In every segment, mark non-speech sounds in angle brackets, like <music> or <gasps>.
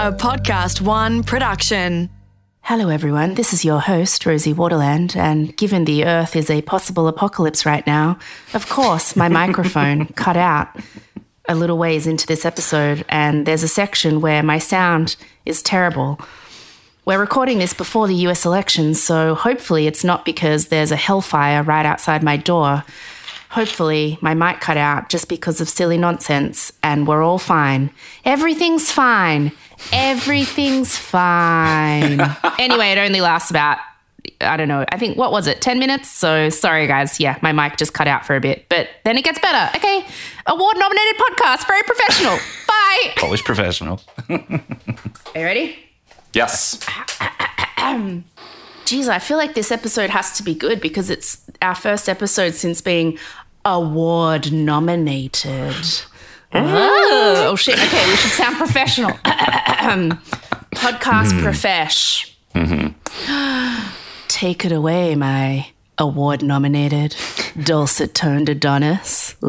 a Podcast One production. Hello, everyone. This is your host, Rosie Waterland, and given the Earth is a possible apocalypse right now, of course, my <laughs> microphone cut out a little ways into this episode, and there's a section where my sound is terrible. We're recording this before the US elections, so hopefully it's not because there's a hellfire right outside my door. Hopefully, my mic cut out just because of silly nonsense, and we're all fine. Everything's fine. Everything's fine. <laughs> anyway, it only lasts about, I don't know, I think, what was it, 10 minutes? So sorry, guys. Yeah, my mic just cut out for a bit, but then it gets better. Okay. Award nominated podcast, very professional. <laughs> Bye. Polish professional. Are you ready? Yes. <clears throat> Geez, I feel like this episode has to be good because it's our first episode since being award nominated. Oh, oh, shit. Okay, we should sound professional. <coughs> Podcast profesh. <gasps> Take it away, my award nominated dulcet toned Adonis. <laughs>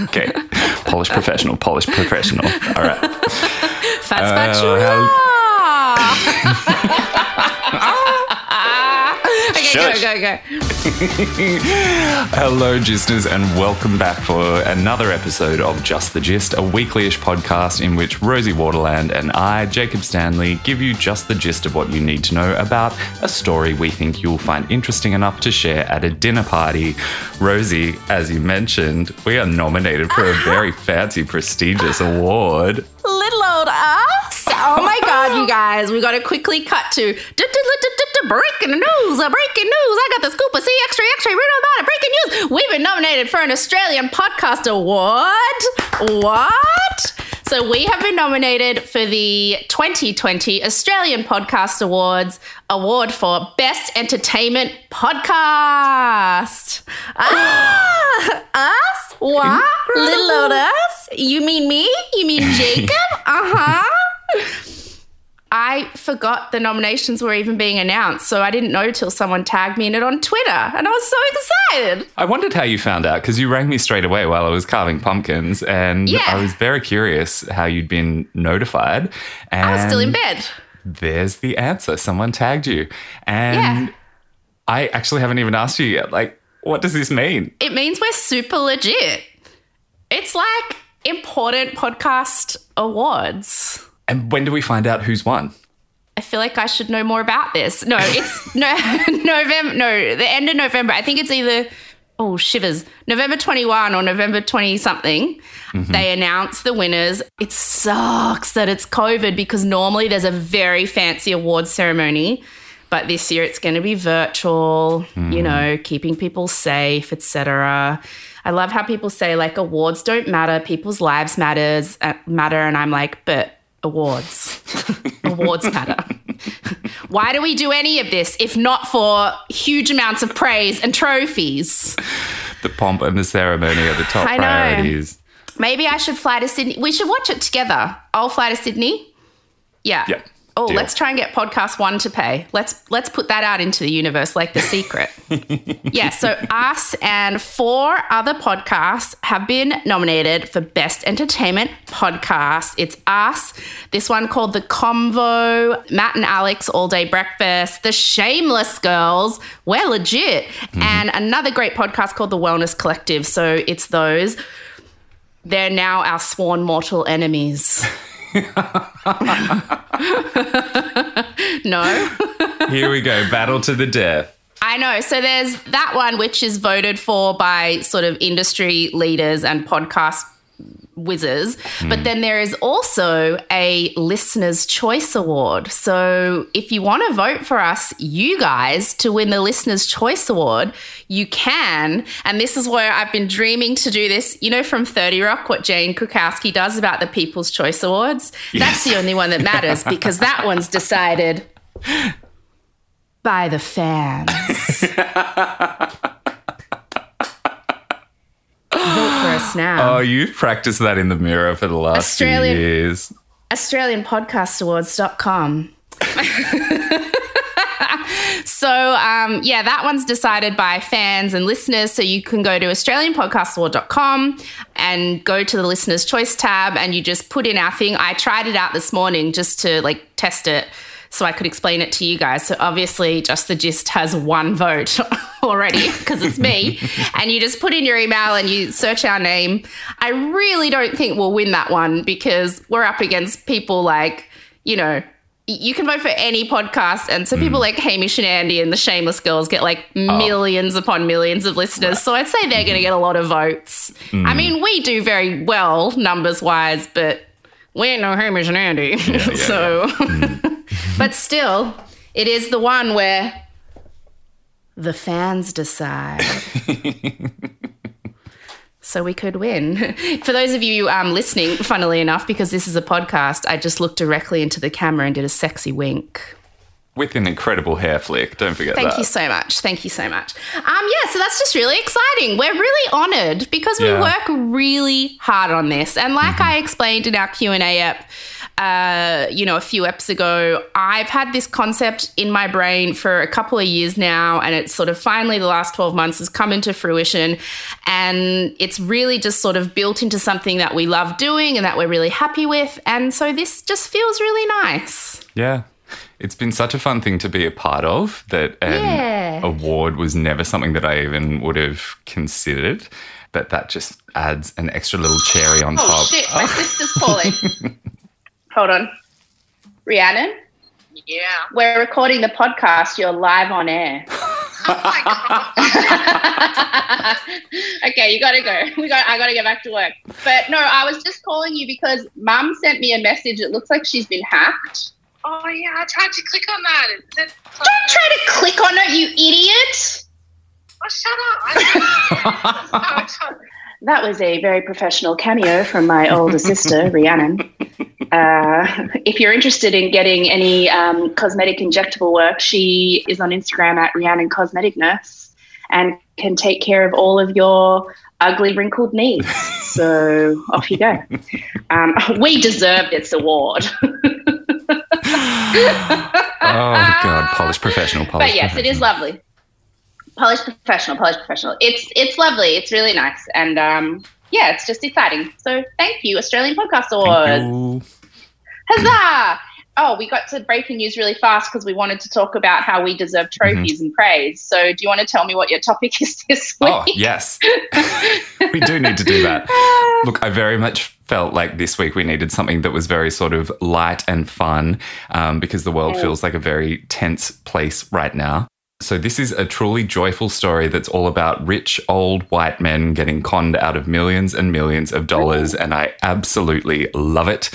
Okay. Polish professional. Polish professional. All right. Fats <laughs> Uh, Okay, Shush. go, go, go. Hello, Gisters, and welcome back for another episode of Just the Gist, a weekly-ish podcast in which Rosie Waterland and I, Jacob Stanley, give you just the gist of what you need to know about a story we think you'll find interesting enough to share at a dinner party. Rosie, as you mentioned, we are nominated for a very fancy, prestigious award. little old us. Oh my god, you guys, we got to quickly cut to du- breaking news. uh, Breaking news. I got the scoop. of See extra, extra. Read about it. Breaking news. We've been nominated for an Australian Podcast Award. What? So we have been nominated for the 2020 Australian Podcast Awards award for Best Entertainment Podcast. Ah, <gasps> us? What? Little old us? You mean me? You mean <laughs> Jacob? Uh huh. I forgot the nominations were even being announced, so I didn't know till someone tagged me in it on Twitter, and I was so excited. I wondered how you found out because you rang me straight away while I was carving pumpkins, and Yeah. I was very curious how you'd been notified. And I was still in bed. There's the answer. Someone tagged you, and Yeah. I actually haven't even asked you yet. Like, what does this mean? It means we're super legit. It's like important podcast awards. And when do we find out who's won? I feel like I should know more about this. No, it's <laughs> no November. No, the end of November. I think it's either oh shivers November twenty one or November twenty something. They announce the winners. It sucks that it's COVID because normally there's a very fancy awards ceremony, but this year it's going to be virtual. You know, keeping people safe, etc. I love how people say like awards don't matter, people's lives matters uh, matter, and I'm like, but awards, awards matter. Why do we do any of this if not for huge amounts of praise and trophies? The pomp and the ceremony are the top I know. priorities. Maybe I should fly to Sydney. We should watch it together. I'll fly to Sydney. Yeah. Yeah, Oh, deal. let's try and get podcast one to pay. Let's let's put that out into the universe like the secret. <laughs> yeah, so us and four other podcasts have been nominated for best entertainment podcast. It's us, this one called The Convo, Matt and Alex All Day Breakfast, The Shameless Girls, we're legit, mm-hmm. and another great podcast called The Wellness Collective. So it's those. They're now our sworn mortal enemies. <laughs> <laughs> no. <laughs> Here we go. Battle to the death. I know. So there's that one, which is voted for by sort of industry leaders and podcast whizzes. But hmm. then there is also a listener's choice award. So if you want to vote for us, you guys, to win the listener's choice award, you can. And this is where I've been dreaming to do this. You know, from 30 Rock, what Jane Krakowski does about the People's Choice Awards? That's the only one that matters <laughs> because that one's decided <laughs> by the fans. <laughs> Now. Oh, you've practiced that in the mirror for the last years. Australian- few AustralianPodcastAwards.com. AustralianPodcastAwards.com. <laughs> so um, yeah, that one's decided by fans and listeners. So you can go to AustralianPodcastAward.com and go to the listeners' choice tab, and you just put in our thing. I tried it out this morning just to like test it so I could explain it to you guys. So obviously, just the gist has one vote <laughs> already because it's me. <laughs> and you just put in your email and you search our name. I really don't think we'll win that one because we're up against people like, you know, you can vote for any podcast. And so people mm. like Hamish and Andy and the Shameless Girls get like oh. millions upon millions of listeners. So I'd say they're going to get a lot of votes. I mm. mean, we do very well numbers wise, but we ain't no Hamish and Andy. yeah, <laughs> so, mm. But still, it is the one where the fans decide. <laughs> so we could win. <laughs> For those of you um, listening, funnily enough, because this is a podcast, I just looked directly into the camera and did a sexy wink. With an incredible hair flick. Don't forget Thank that. you so much. Thank you so much. Um, yeah, so that's just really exciting. We're really honoured because we Yeah. work really hard on this. And like I explained in our Q and A app, uh, you know, a few eps ago, I've had this concept in my brain for a couple of years now, and it's sort of finally the last 12 months has come into fruition. And it's really just sort of built into something that we love doing and that we're really happy with. And so this just feels really nice. Yeah. It's been such a fun thing to be a part of that an Yeah. award was never something that I even would have considered. But that just adds an extra little cherry on Oh top. shit, my sister's calling. <laughs> Hold on. Rhiannon, Yeah. we're recording the podcast. You're live on air. <laughs> Oh <laughs> okay, you gotta go. We got I gotta get back to work. But no, I was just calling you because mum sent me a message. It looks like she's been hacked. Oh yeah, I tried to click on that. Don't try to click on it, you idiot. oh, shut up. <laughs> Oh, that was a very professional cameo from my older sister, Rhiannon. Uh, <laughs> if you're interested in getting any um, cosmetic injectable work, she is on Instagram at Rhiannon Cosmetic Nurse and can take care of all of your ugly, wrinkled needs. <laughs> So off you go. Um, <laughs> we deserve this award. oh god, polished professional, polished but yes, it is lovely. Polished professional, polished professional. It's it's lovely. It's really nice, and um, yeah, it's just exciting. So thank you, Australian Podcast Awards. Huzzah! Oh, we got to breaking news really fast because we wanted to talk about how we deserve mm-hmm. trophies and praise. So, do you want to tell me what your topic <laughs> is this oh, week? Oh, yes. <laughs> we do need to do that. Ah. Look, I very much felt like this week we needed something that was very sort of light and fun um, because the world mm. feels like a very tense place right now. So, this is a truly joyful story that's all about rich old white men getting conned out of millions and millions of dollars. And I absolutely love it.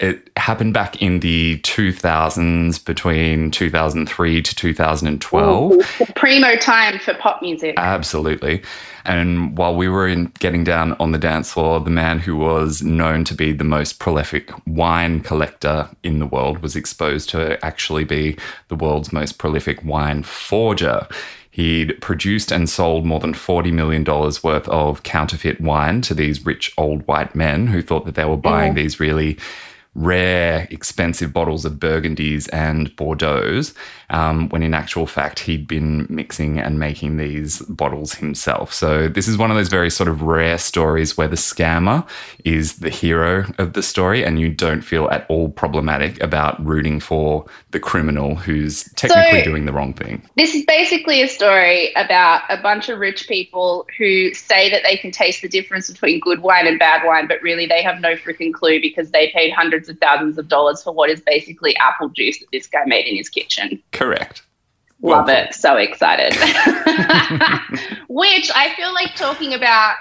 It happened back in the 2000s, between 2003 to 2012. Ooh, primo time for pop music. Absolutely. And while we were in getting down on the dance floor, the man who was known to be the most prolific wine collector in the world was exposed to actually be the world's most prolific wine forger. He'd produced and sold more than $40 million worth of counterfeit wine to these rich old white men who thought that they were buying these really rare, expensive bottles of Burgundies and Bordeaux's, um, when in actual fact he'd been mixing and making these bottles himself. So this is one of those very sort of rare stories where the scammer is the hero of the story, and you don't feel at all problematic about rooting for the criminal who's technically So- doing the wrong thing. This is basically a story about a bunch of rich people who say that they can taste the difference between good wine and bad wine, but really they have no freaking clue because they paid hundreds of thousands of dollars for what is basically apple juice that this guy made in his kitchen. Correct. Love Well it. So excited. <laughs> <laughs> Which I feel like talking about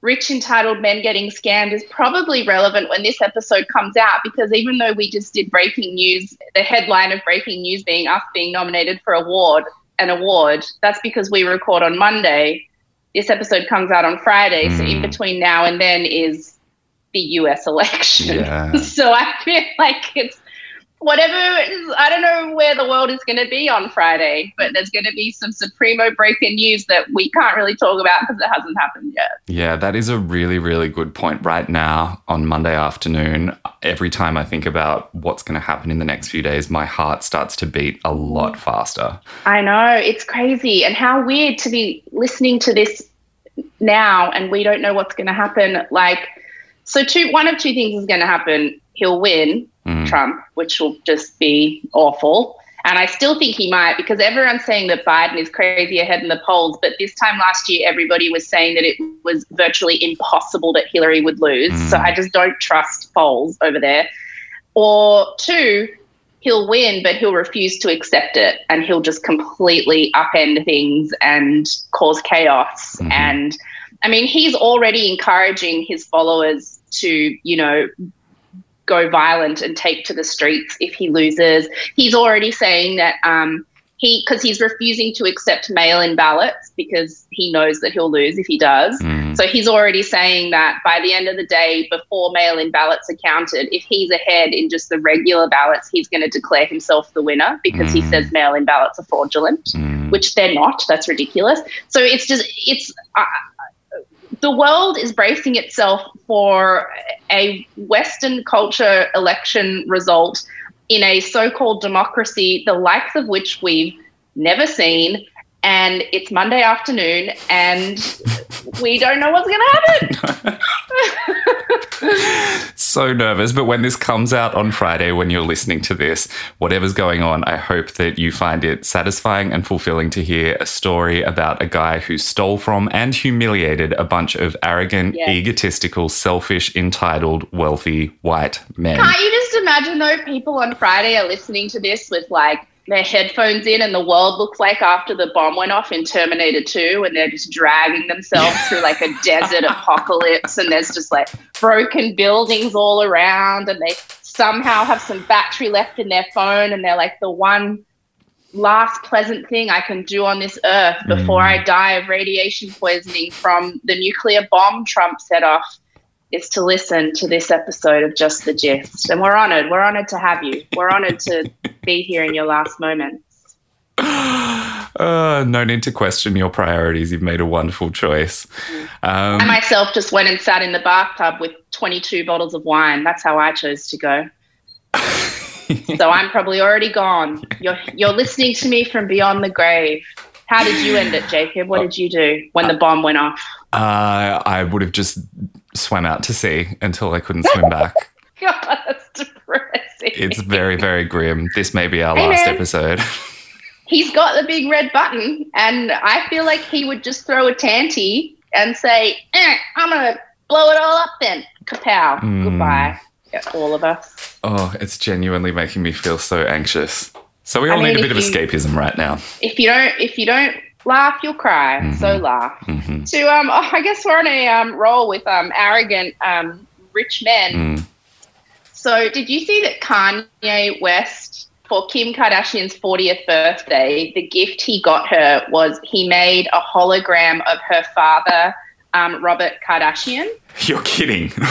rich entitled men getting scammed is probably relevant when this episode comes out because even though we just did breaking news, the headline of breaking news being us being nominated for award an award, that's because we record on Monday. This episode comes out on Friday, so in Mm. between now and then is the US election. Yeah. <laughs> so I feel like it's whatever is, I don't know where the world is going to be on Friday, but there's going to be some supremo breaking news that we can't really talk about because it hasn't happened yet. Yeah, that is a really, really good point. Right now, on Monday afternoon, every time I think about what's going to happen in the next few days, my heart starts to beat a lot faster. I know, it's crazy. And how weird to be listening to this now and we don't know what's going to happen. Like, so two, one of two things is going to happen. He'll win Mm. Trump, which will just be awful. And I still think he might because everyone's saying that Biden is crazy ahead in the polls. But this time last year, everybody was saying that it was virtually impossible that Hillary would lose. So I just don't trust polls over there. Or two, he'll win, but he'll refuse to accept it and he'll just completely upend things and cause chaos. Mhm. And I mean, he's already encouraging his followers to, you know, go violent and take to the streets if he loses. He's already saying that um, he, because he's refusing to accept mail in ballots because he knows that he'll lose if he does. Mm. So he's already saying that by the end of the day, before mail in ballots are counted, if he's ahead in just the regular ballots, he's going to declare himself the winner because he Mm. says mail in ballots are fraudulent, Mm. which they're not. That's ridiculous. So it's just, it's, uh, the world is bracing itself for a Western culture election result in a so called democracy, the likes of which we've never seen. And it's Monday afternoon, and we don't know what's going to happen. <laughs> <laughs> so nervous. But when this comes out on Friday, when you're listening to this, whatever's going on, I hope that you find it satisfying and fulfilling to hear a story about a guy who stole from and humiliated a bunch of arrogant, Yeah. egotistical, selfish, entitled, wealthy white men. Can't you just imagine, though, people on Friday are listening to this with like their headphones in, and the world looks like after the bomb went off in Terminator 2, and they're just dragging themselves through like a <laughs> desert apocalypse, and there's just like broken buildings all around, and they somehow have some battery left in their phone, and they're like the one last pleasant thing I can do on this earth before Mm. I die of radiation poisoning from the nuclear bomb Trump set off is to listen to this episode of Just the Gist. And we're honored. We're honored to have you. We're honored to be here in your last moments. <sighs> Uh, no need to question your priorities. You've made a wonderful choice. I Um, myself just went and sat in the bathtub with 22 bottles of wine. That's how I chose to go. <laughs> so I'm probably already gone. You're, you're listening to me from beyond the grave. How did you end it, Jacob? What did you do when the bomb went off? uh, I would have just swam out to sea until I couldn't swim back. <laughs> God, that's depressing. It's very, very grim. This may be our Hey, last man. episode. <laughs> he's got the big red button, and I feel like he would just throw a tanty and say, eh, "I'm gonna blow it all up." Then, kapow, Mm. goodbye, yeah, all of us. Oh, it's genuinely making me feel so anxious. So we all I mean, need a bit of you- escapism right now. If you don't, if you don't laugh, you'll cry. So laugh. hmm To um, <laughs> I guess we're on a um roll with um arrogant um rich men. Mm. So, did you see that Kanye West, for Kim Kardashian's 40th birthday, the gift he got her was he made a hologram of her father, um, Robert Kardashian. <laughs> You're kidding. <laughs>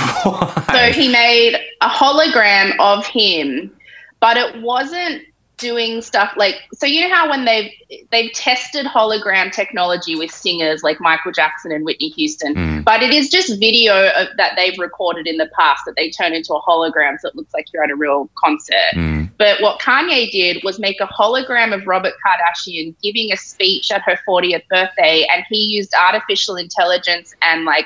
So, he made a hologram of him, but it wasn't doing stuff like so you know how when they've they've tested hologram technology with singers like Michael Jackson and Whitney Houston Mm. but it is just video of, that they've recorded in the past that they turn into a hologram so it looks like you're at a real concert Mm. but what Kanye did was make a hologram of Robert Kardashian giving a speech at her 40th birthday, and he used artificial intelligence and like,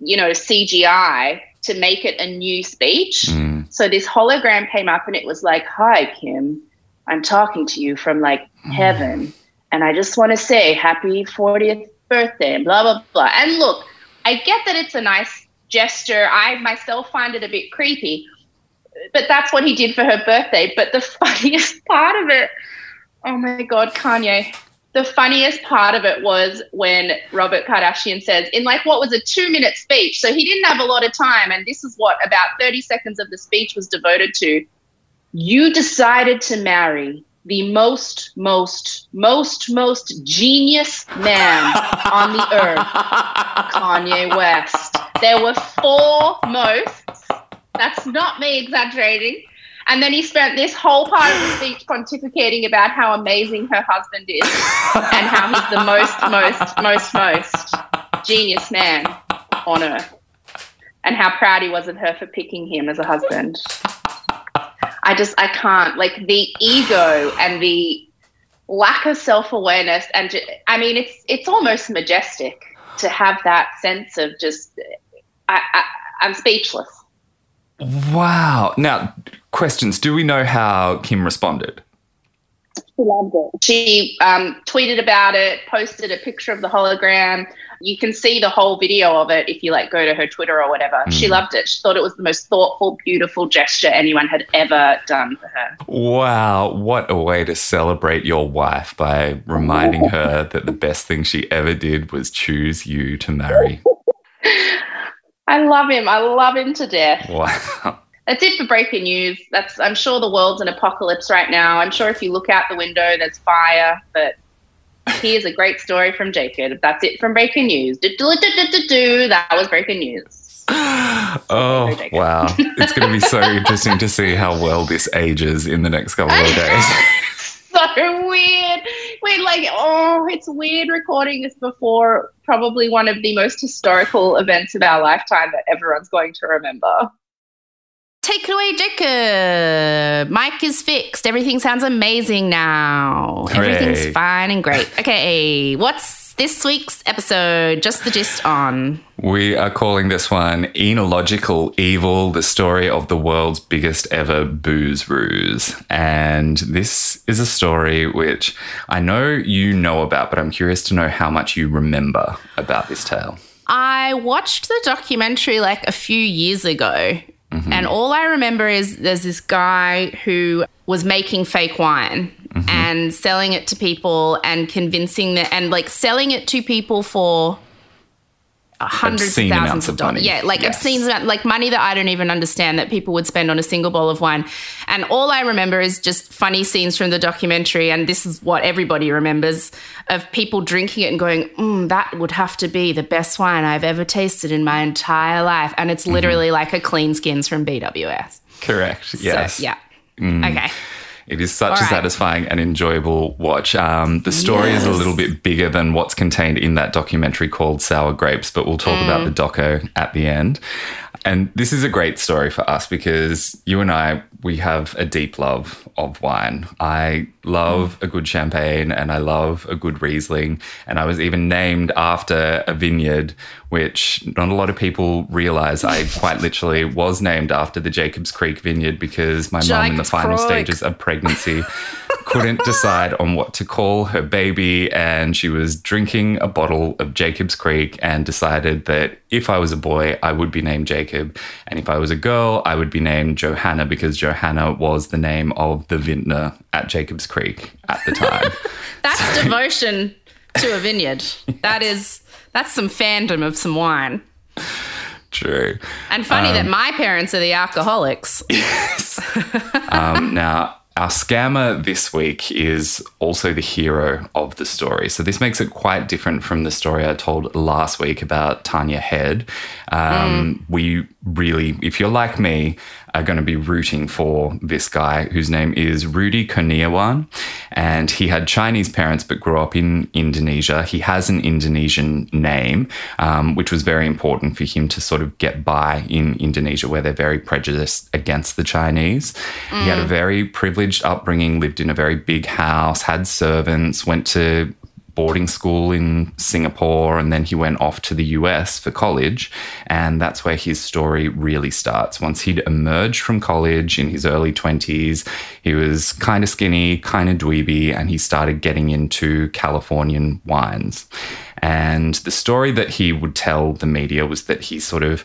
you know, CGI to make it a new speech. Mm. So this hologram came up and it was like, Hi, Kim, I'm talking to you from like mm. heaven. And I just want to say happy 40th birthday and blah, blah, blah. And look, I get that it's a nice gesture. I myself find it a bit creepy but that's what he did for her birthday. But the <laughs> funniest part of it, oh my God, Kanye. The funniest part of it was when Robert Kardashian says, in like what was a two minute speech, so he didn't have a lot of time, and this is what about 30 seconds of the speech was devoted to. You decided to marry the most, most, most, most genius man on the earth, <laughs> Kanye West. There were four mosts. That's not me exaggerating. And then he spent this whole part of the speech pontificating about how amazing her husband is and how he's the most, most, most, most genius man on earth. and how proud he was of her for picking him as a husband. I just I can't like the ego and the lack of self awareness and I mean it's it's almost majestic to have that sense of just I, I I'm speechless. Wow. Now, questions. Do we know how Kim responded? She loved it. She um, tweeted about it, posted a picture of the hologram. You can see the whole video of it if you like go to her Twitter or whatever. She hmm. loved it. She thought it was the most thoughtful, beautiful gesture anyone had ever done for her. Wow, what a way to celebrate your wife by reminding <laughs> her that the best thing she ever did was choose you to marry. <laughs> I love him. I love him to death. Wow. That's it for breaking news. That's I'm sure the world's an apocalypse right now. I'm sure if you look out the window, there's fire. But here's a great story from Jacob. That's it from breaking news. That was breaking news. <gasps> Oh, wow. <laughs> It's going to be so interesting to see how well this ages in the next couple of days. <laughs> so weird. We're like, oh, it's weird recording this before probably one of the most historical events of our lifetime that everyone's going to remember. Take it away, Jacob. Mic is fixed. Everything sounds amazing now. Hooray. Everything's fine and great. Okay, what's this week's episode? Just the gist on. We are calling this one Enological Evil, the story of the world's biggest ever booze ruse. And this is a story which I know you know about, but I'm curious to know how much you remember about this tale. I watched the documentary like a few years ago. Mm-hmm. And all I remember is there's this guy who was making fake wine mm-hmm. and selling it to people and convincing them and like selling it to people for hundreds of thousands of dollars. money. Yeah, like Yes. obscene like money that I don't even understand that people would spend on a single bowl of wine. And all I remember is just funny scenes from the documentary, and this is what everybody remembers of people drinking it and going, mm, "That would have to be the best wine I've ever tasted in my entire life." And Mm-hmm. it's literally like a clean skins from BWS. Correct. Yes. So, yeah. Okay. It is such All a right. satisfying and enjoyable watch. Um, the story is a little bit bigger than what's contained in that documentary called Sour Grapes, but we'll talk about the doco at the end. And this is a great story for us because you and I, we have a deep love of wine. I love a good champagne and I love a good Riesling. And I was even named after a vineyard, which not a lot of people realize I quite literally was named after the Jacobs Creek vineyard because my mum in the final stages of pregnancy <laughs> couldn't decide on what to call her baby and she was drinking a bottle of Jacob's Creek and decided that if I was a boy I would be named Jacob and if I was a girl I would be named Johanna because Johanna was the name of the vintner at Jacob's Creek at the time. <laughs> That's devotion to a vineyard. <laughs> That is that's some fandom of some wine. True. And funny that my parents are the alcoholics. <laughs> Um, now, our scammer this week is also the hero of the story. So, this makes it quite different from the story I told last week about Tania Head. Um, We really, if you're like me, are going to be rooting for this guy whose name is Rudy Kurniawan. And he had Chinese parents but grew up in Indonesia. He has an Indonesian name, um, which was very important for him to sort of get by in Indonesia, where they're very prejudiced against the Chinese. He had a very privileged upbringing, lived in a very big house, had servants, went to boarding school in Singapore, and then he went off to the US for college. And that's where his story really starts. Once he'd emerged from college in his early 20s, he was kind of skinny, kind of dweeby, and he started getting into Californian wines. And the story that he would tell the media was that he sort of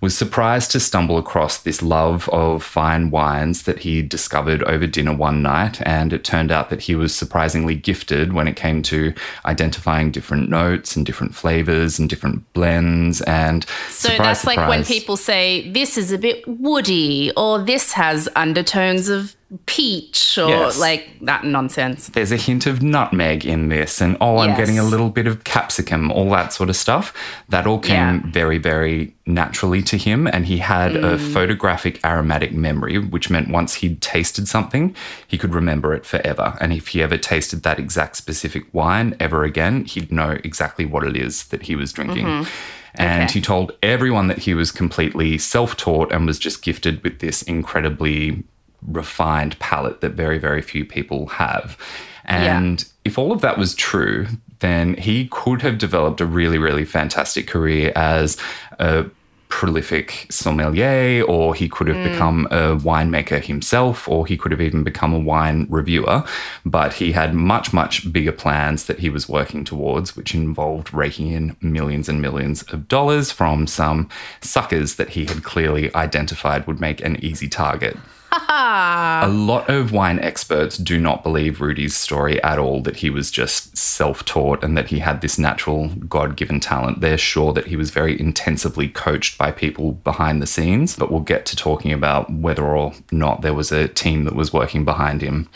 was surprised to stumble across this love of fine wines that he discovered over dinner one night. And it turned out that he was surprisingly gifted when it came to identifying different notes and different flavors and different blends. And So surprise, that's like when people say this is a bit woody or this has undertones of peach or Yes. like that nonsense. there's a hint of nutmeg in this, and oh, I'm getting a little bit of capsicum, all that sort of stuff. That all came Yeah. very, very naturally to him. And he had a mm. photographic aromatic memory, which meant once he'd tasted something, he could remember it forever. And if he ever tasted that exact specific wine ever again, he'd know exactly what it is that he was drinking. Mm-hmm. And Okay. he told everyone that he was completely self taught and was just gifted with this incredibly refined palate that very, very few people have. And if all of that was true, then he could have developed a really, really fantastic career as a prolific sommelier, or he could have mm. become a winemaker himself, or he could have even become a wine reviewer. But he had much, much bigger plans that he was working towards, which involved raking in millions and millions of dollars from some suckers that he had clearly identified would make an easy target. A <laughs> lot of wine experts do not believe Rudy's story at all that he was just self taught and that he had this natural God given talent. They're sure that he was very intensively coached by people behind the scenes, but we'll get to talking about whether or not there was a team that was working behind him.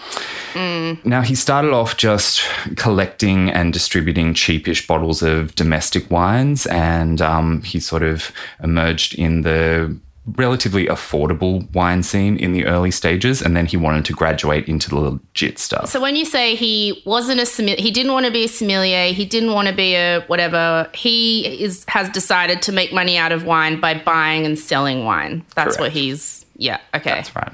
Now, he started off just collecting and distributing cheapish bottles of domestic wines, and um, he sort of emerged in the relatively affordable wine scene in the early stages, and then he wanted to graduate into the legit stuff. So when you say he wasn't a sommelier, he didn't want to be a sommelier, he didn't want to be a whatever. He is has decided to make money out of wine by buying and selling wine. That's what he's. Yeah. Okay. That's right.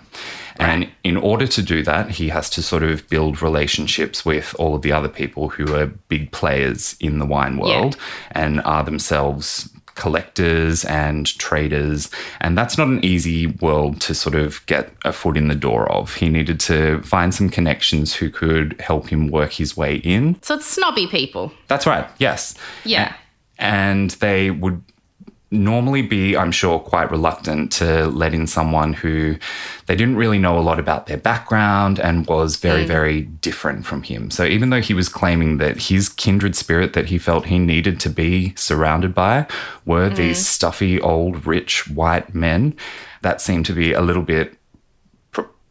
And in order to do that, he has to sort of build relationships with all of the other people who are big players in the wine world and are themselves collectors and traders. And that's not an easy world to sort of get a foot in the door of. He needed to find some connections who could help him work his way in. So it's snobby people. That's right, yes. Yeah. And they would normally be, I'm sure, quite reluctant to let in someone who they didn't really know a lot about their background and was very, mm. very different from him. So even though he was claiming that his kindred spirit that he felt he needed to be surrounded by were these mm. stuffy, old, rich, white men, that seemed to be a little bit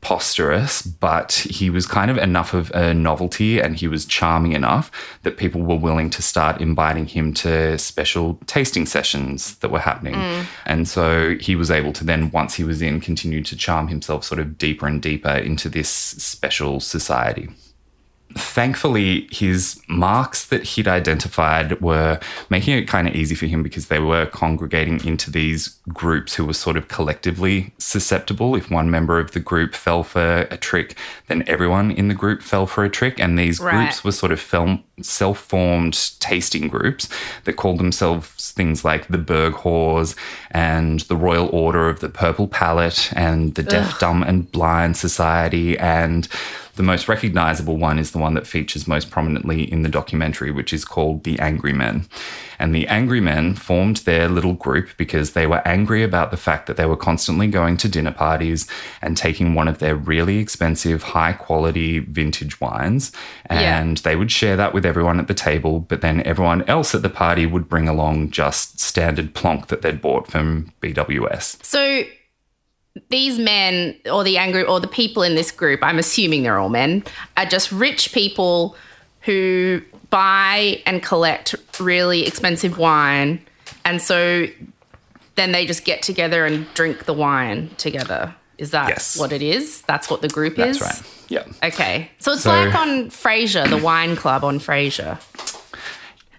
preposterous, but he was kind of enough of a novelty and he was charming enough that people were willing to start inviting him to special tasting sessions that were happening. Mm. And so he was able to then, once he was in, continue to charm himself sort of deeper and deeper into this special society thankfully, his marks that he'd identified were making it kind of easy for him because they were congregating into these groups who were sort of collectively susceptible. If one member of the group fell for a trick, then everyone in the group fell for a trick. And these Right. groups were sort of film, self formed tasting groups that called themselves things like the Berg Whores and the Royal Order of the Purple Palette and the Deaf, Dumb, and Blind Society. And the most recognizable one is the one that features most prominently in the documentary, which is called The Angry Men. And the Angry Men formed their little group because they were angry about the fact that they were constantly going to dinner parties and taking one of their really expensive, high quality vintage wines. Yeah. And they would share that with everyone at the table, but then everyone else at the party would bring along just standard plonk that they'd bought from BWS. So these men or the angry or the people in this group, I'm assuming they're all men, are just rich people who buy and collect really expensive wine. And so then they just get together and drink the wine together. Is that Yes. what it is? That's what the group That's is? right. Yeah. Okay. So it's So- like on Frasier, the wine club on Frasier.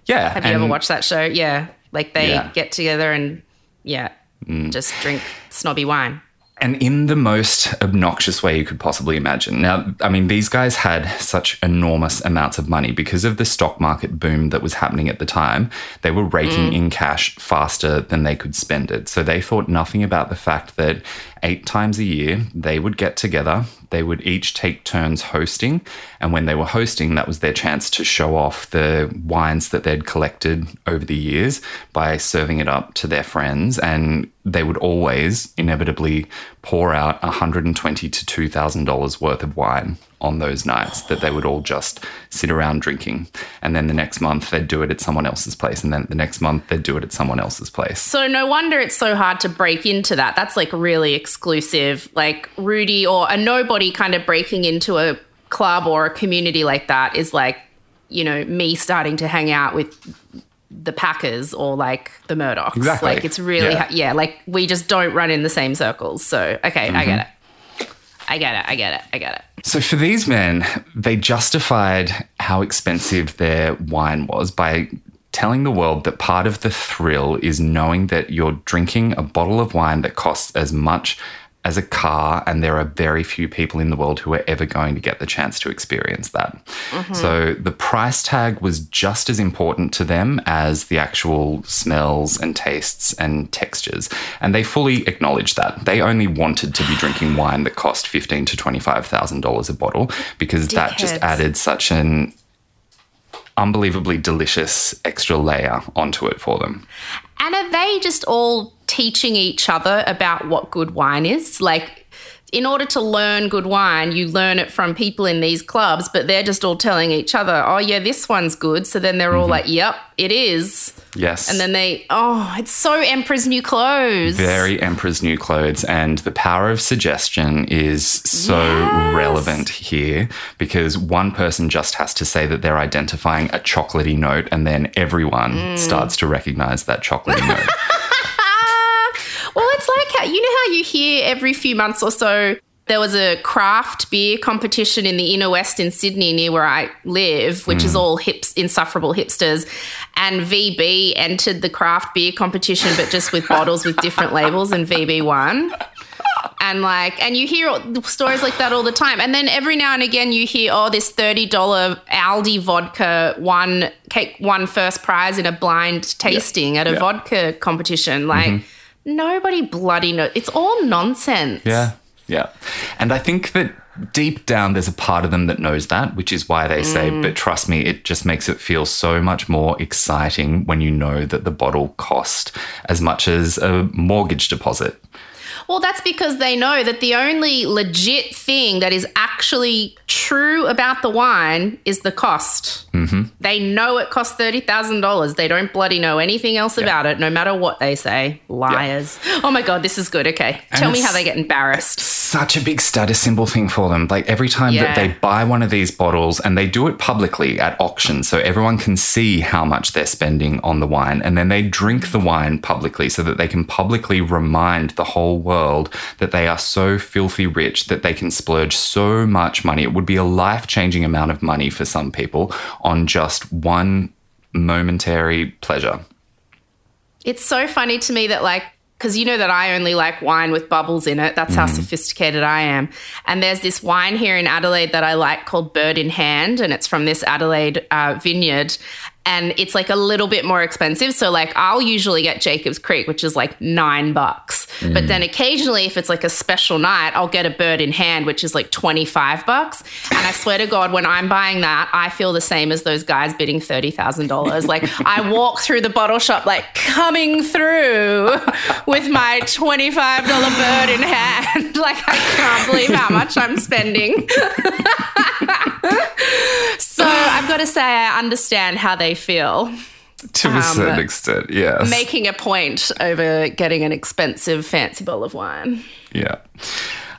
Yeah. Have you ever watched that show? Yeah. Like they Yeah. get together and, yeah, mm. just drink snobby wine. And in the most obnoxious way you could possibly imagine. Now, I mean, these guys had such enormous amounts of money because of the stock market boom that was happening at the time. They were raking mm. in cash faster than they could spend it. So they thought nothing about the fact that eight times a year they would get together, they would each take turns hosting. And when they were hosting, that was their chance to show off the wines that they'd collected over the years by serving it up to their friends. And they would always inevitably pour out 120 to $2,000 worth of wine on those nights that they would all just sit around drinking. And then the next month they'd do it at someone else's place. And then the next month they'd do it at someone else's place. So no wonder it's so hard to break into that. That's like really exclusive. Like Rudy or a nobody kind of breaking into a club or a community like that is like, you know, me starting to hang out with the Packers or like the Murdochs. Exactly. Like it's really, Yeah. yeah. yeah, like we just don't run in the same circles. So, okay, I get mm-hmm. it. I get it. I get it. I get it. So for these men, they justified how expensive their wine was by telling the world that part of the thrill is knowing that you're drinking a bottle of wine that costs as much as a car, and there are very few people in the world who are ever going to get the chance to experience that. Mm-hmm. So the price tag was just as important to them as the actual smells and tastes and textures. And they fully acknowledged that. They only wanted to be drinking wine that cost fifteen to twenty-five thousand dollars a bottle because that just added such an unbelievably delicious extra layer onto it for them. And are they just all teaching each other about what good wine is? Like, in order to learn good wine, you learn it from people in these clubs, but they're just all telling each other, oh, yeah, this one's good. So then they're all like, yep, it is. Yes. And then they, oh, it's so Emperor's New Clothes. Very Emperor's New Clothes, and the power of suggestion is so Yes. relevant here because one person just has to say that they're identifying a chocolatey note, and then everyone Mm. starts to recognize that chocolatey note. <laughs> Well, it's like how you know how you hear every few months or so there was a craft beer competition in the inner west in Sydney near where I live, which is hmm. all hips insufferable hipsters. And VB entered the craft beer competition, but just with bottles with different labels, and VB won. And like, and you hear stories like that all the time. And then every now and again, you hear, oh, this thirty dollar Aldi vodka won cake won first prize in a blind tasting at a Yeah. vodka competition. Like, mm-hmm. Nobody bloody knows. It's all nonsense. Yeah. Yeah. And I think that deep down, there's a part of them that knows that, which is why they say, Mm. but trust me, it just makes it feel so much more exciting when you know that the bottle cost as much as a mortgage deposit. Well, that's because they know that the only legit thing that is actually true about the wine is the cost. Mm-hmm. They know it costs $30,000. They don't bloody know anything else about it, no matter what they say. Liars. Oh my God, this is good. Okay. Tell me how they get embarrassed. Such a big status symbol thing for them. Like every time Yeah. that they buy one of these bottles and they do it publicly at auction so everyone can see how much they're spending on the wine and then they drink the wine publicly so that they can publicly remind the whole world that they are so filthy rich that they can splurge so much money. It would be a life-changing amount of money for some people on just one momentary pleasure. It's so funny to me that, like, because you know that I only like wine with bubbles in it. That's how sophisticated I am. And there's this wine here in Adelaide that I like called Bird in Hand, and it's from this Adelaide uh, vineyard. And it's like a little bit more expensive. So, like, I'll usually get Jacob's Creek, which is like nine bucks. But mm. then occasionally, if it's like a special night, I'll get a Bird in Hand, which is like 25 bucks. And I swear to God, when I'm buying that, I feel the same as those guys bidding $30,000. Like, I walk through the bottle shop, like, coming through with my $25 bird in hand. <laughs> Like, I can't believe how much I'm spending. <laughs> so I've got to say, I understand how they feel. To a certain um, extent, yes. Making a point over getting an expensive, fancy bottle of wine. Yeah.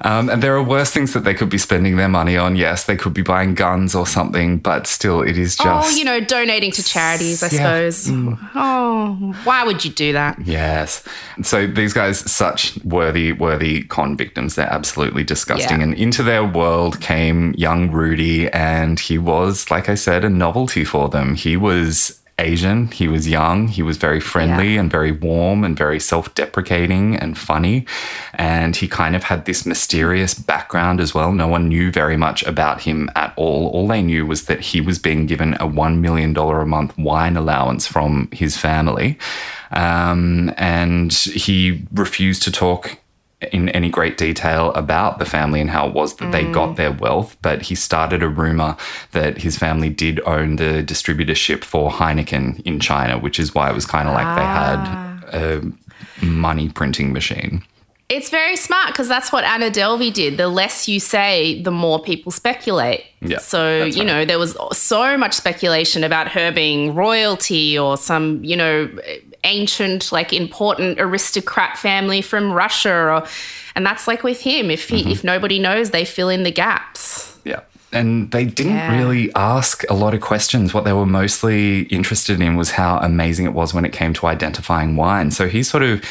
Um, and there are worse things that they could be spending their money on. Yes, they could be buying guns or something, but still, it is just. oh, you know, donating to charities, I Yeah. suppose. Oh, why would you do that? Yes. So these guys, such worthy, worthy con victims. They're absolutely disgusting. Yeah. And into their world came young Rudy, and he was, like I said, a novelty for them. He was Asian, he was young, he was very friendly Yeah. and very warm and very self deprecating and funny. And he kind of had this mysterious background as well. No one knew very much about him at all. All they knew was that he was being given a $1 million a month wine allowance from his family. Um, and he refused to talk in any great detail about the family and how it was that they mm. got their wealth, but he started a rumor that his family did own the distributorship for Heineken in China, which is why it was kind of like they had ah. a money printing machine. It's very smart because that's what Anna Delvey did. The less you say, the more people speculate. Yeah, So, you right. know, there was so much speculation about her being royalty or some, you know, ancient, like important aristocrat family from Russia or and that's like with him. If Mm-hmm. he if nobody knows, they fill in the gaps. Yeah. And they didn't Yeah. really ask a lot of questions. What they were mostly interested in was how amazing it was when it came to identifying wine. So he sort of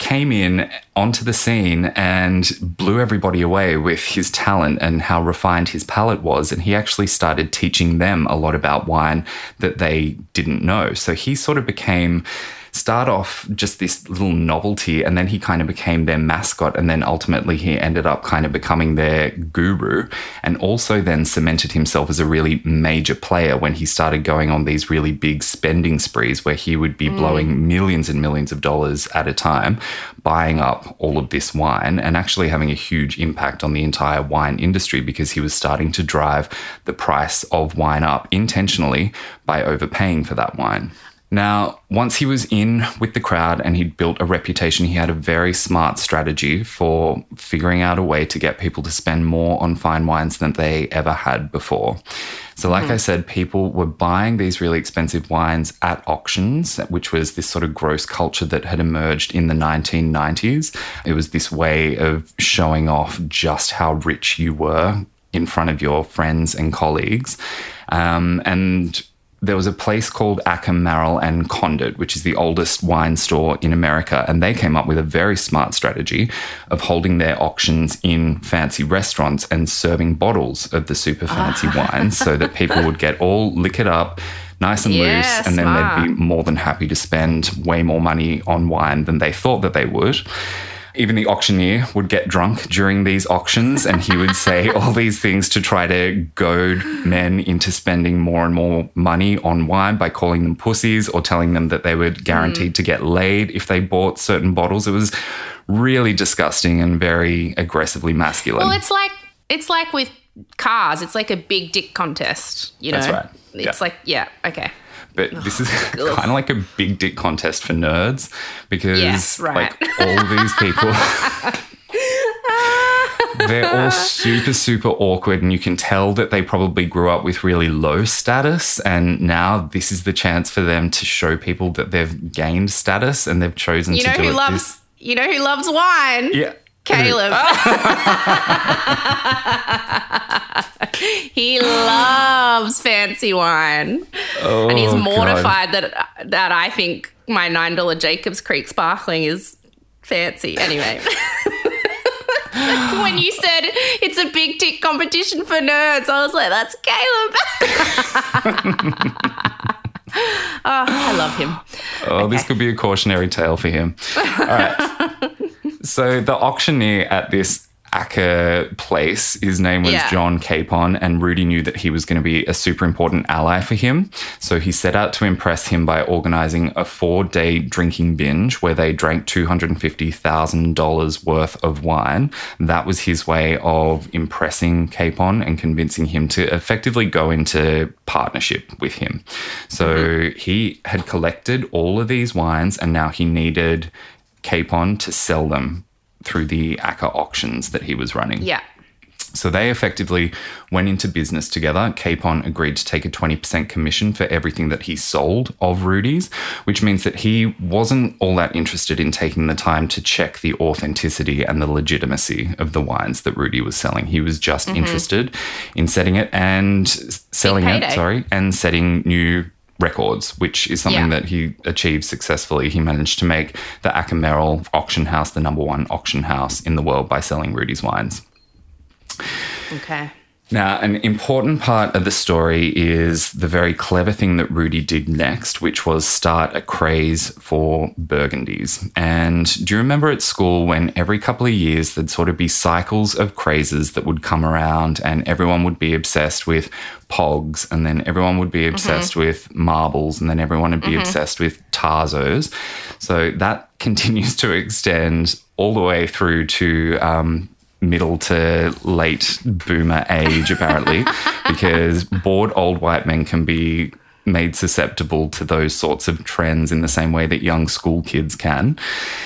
came in onto the scene and blew everybody away with his talent and how refined his palate was. And he actually started teaching them a lot about wine that they didn't know. So he sort of became start off just this little novelty and then he kind of became their mascot and then ultimately he ended up kind of becoming their guru and also then cemented himself as a really major player when he started going on these really big spending sprees where he would be mm. blowing millions and millions of dollars at a time buying up all of this wine and actually having a huge impact on the entire wine industry because he was starting to drive the price of wine up intentionally by overpaying for that wine. Now, once he was in with the crowd and he'd built a reputation, he had a very smart strategy for figuring out a way to get people to spend more on fine wines than they ever had before. So, like I said, people were buying these really expensive wines at auctions, which was this sort of gross culture that had emerged in the 1990s. It was this way of showing off just how rich you were in front of your friends and colleagues. Um, and there was a place called Acker, Merrall and Condit, which is the oldest wine store in America, and they came up with a very smart strategy of holding their auctions in fancy restaurants and serving bottles of the super fancy ah. wines so that people would get all liquored up. Nice and Yeah, loose, and then smart. they'd be more than happy to spend way more money on wine than they thought that they would. Even the auctioneer would get drunk during these auctions and he would say <laughs> all these things to try to goad men into spending more and more money on wine by calling them pussies or telling them that they were guaranteed mm. to get laid if they bought certain bottles. It was really disgusting and very aggressively masculine. Well, it's like it's like with cars. It's like a big dick contest. You know, That's right. It's Yeah. like yeah, okay. But this is <laughs> kind of like a big dick contest for nerds because Yes, right. like all these people <laughs> they're all super super awkward and you can tell that they probably grew up with really low status and now this is the chance for them to show people that they've gained status and they've chosen You to know do who it loves this- you know who loves wine? yeah Caleb. <laughs> <laughs> he loves fancy wine. and he's Oh, God. mortified that that I think my nine dollar Jacobs Creek sparkling is fancy. Anyway. <laughs> when you said it's a big tick competition for nerds, I was like, that's Caleb. oh, I love him. Oh, this could be a cautionary tale for him. All right. So the auctioneer at this Acker place, his name was Yeah. John Kapon, and Rudy knew that he was going to be a super important ally for him. So he set out to impress him by organizing a four day drinking binge where they drank $250,000 worth of wine. That was his way of impressing Kapon and convincing him to effectively go into partnership with him. So mm-hmm. he had collected all of these wines and now he needed Kapon to sell them through the Acker auctions that he was running. Yeah. So they effectively went into business together. Kapon agreed to take a 20% commission for everything that he sold of Rudy's, which means that he wasn't all that interested in taking the time to check the authenticity and the legitimacy of the wines that Rudy was selling. He was just mm-hmm. interested in setting it and selling it, sorry, and setting new records, which is something Yeah. that he achieved successfully. He managed to make the Acker auction house the number one auction house in the world by selling Rudy's wines. Okay. Now, an important part of the story is the very clever thing that Rudy did next, which was start a craze for Burgundies. And do you remember at school when every couple of years there'd sort of be cycles of crazes that would come around and everyone would be obsessed with pogs and then everyone would be obsessed with marbles and then everyone would be obsessed with Tazos. So that <laughs> continues to extend all the way through to um, middle to late boomer age, apparently, <laughs> because bored old white men can be made susceptible to those sorts of trends in the same way that young school kids can.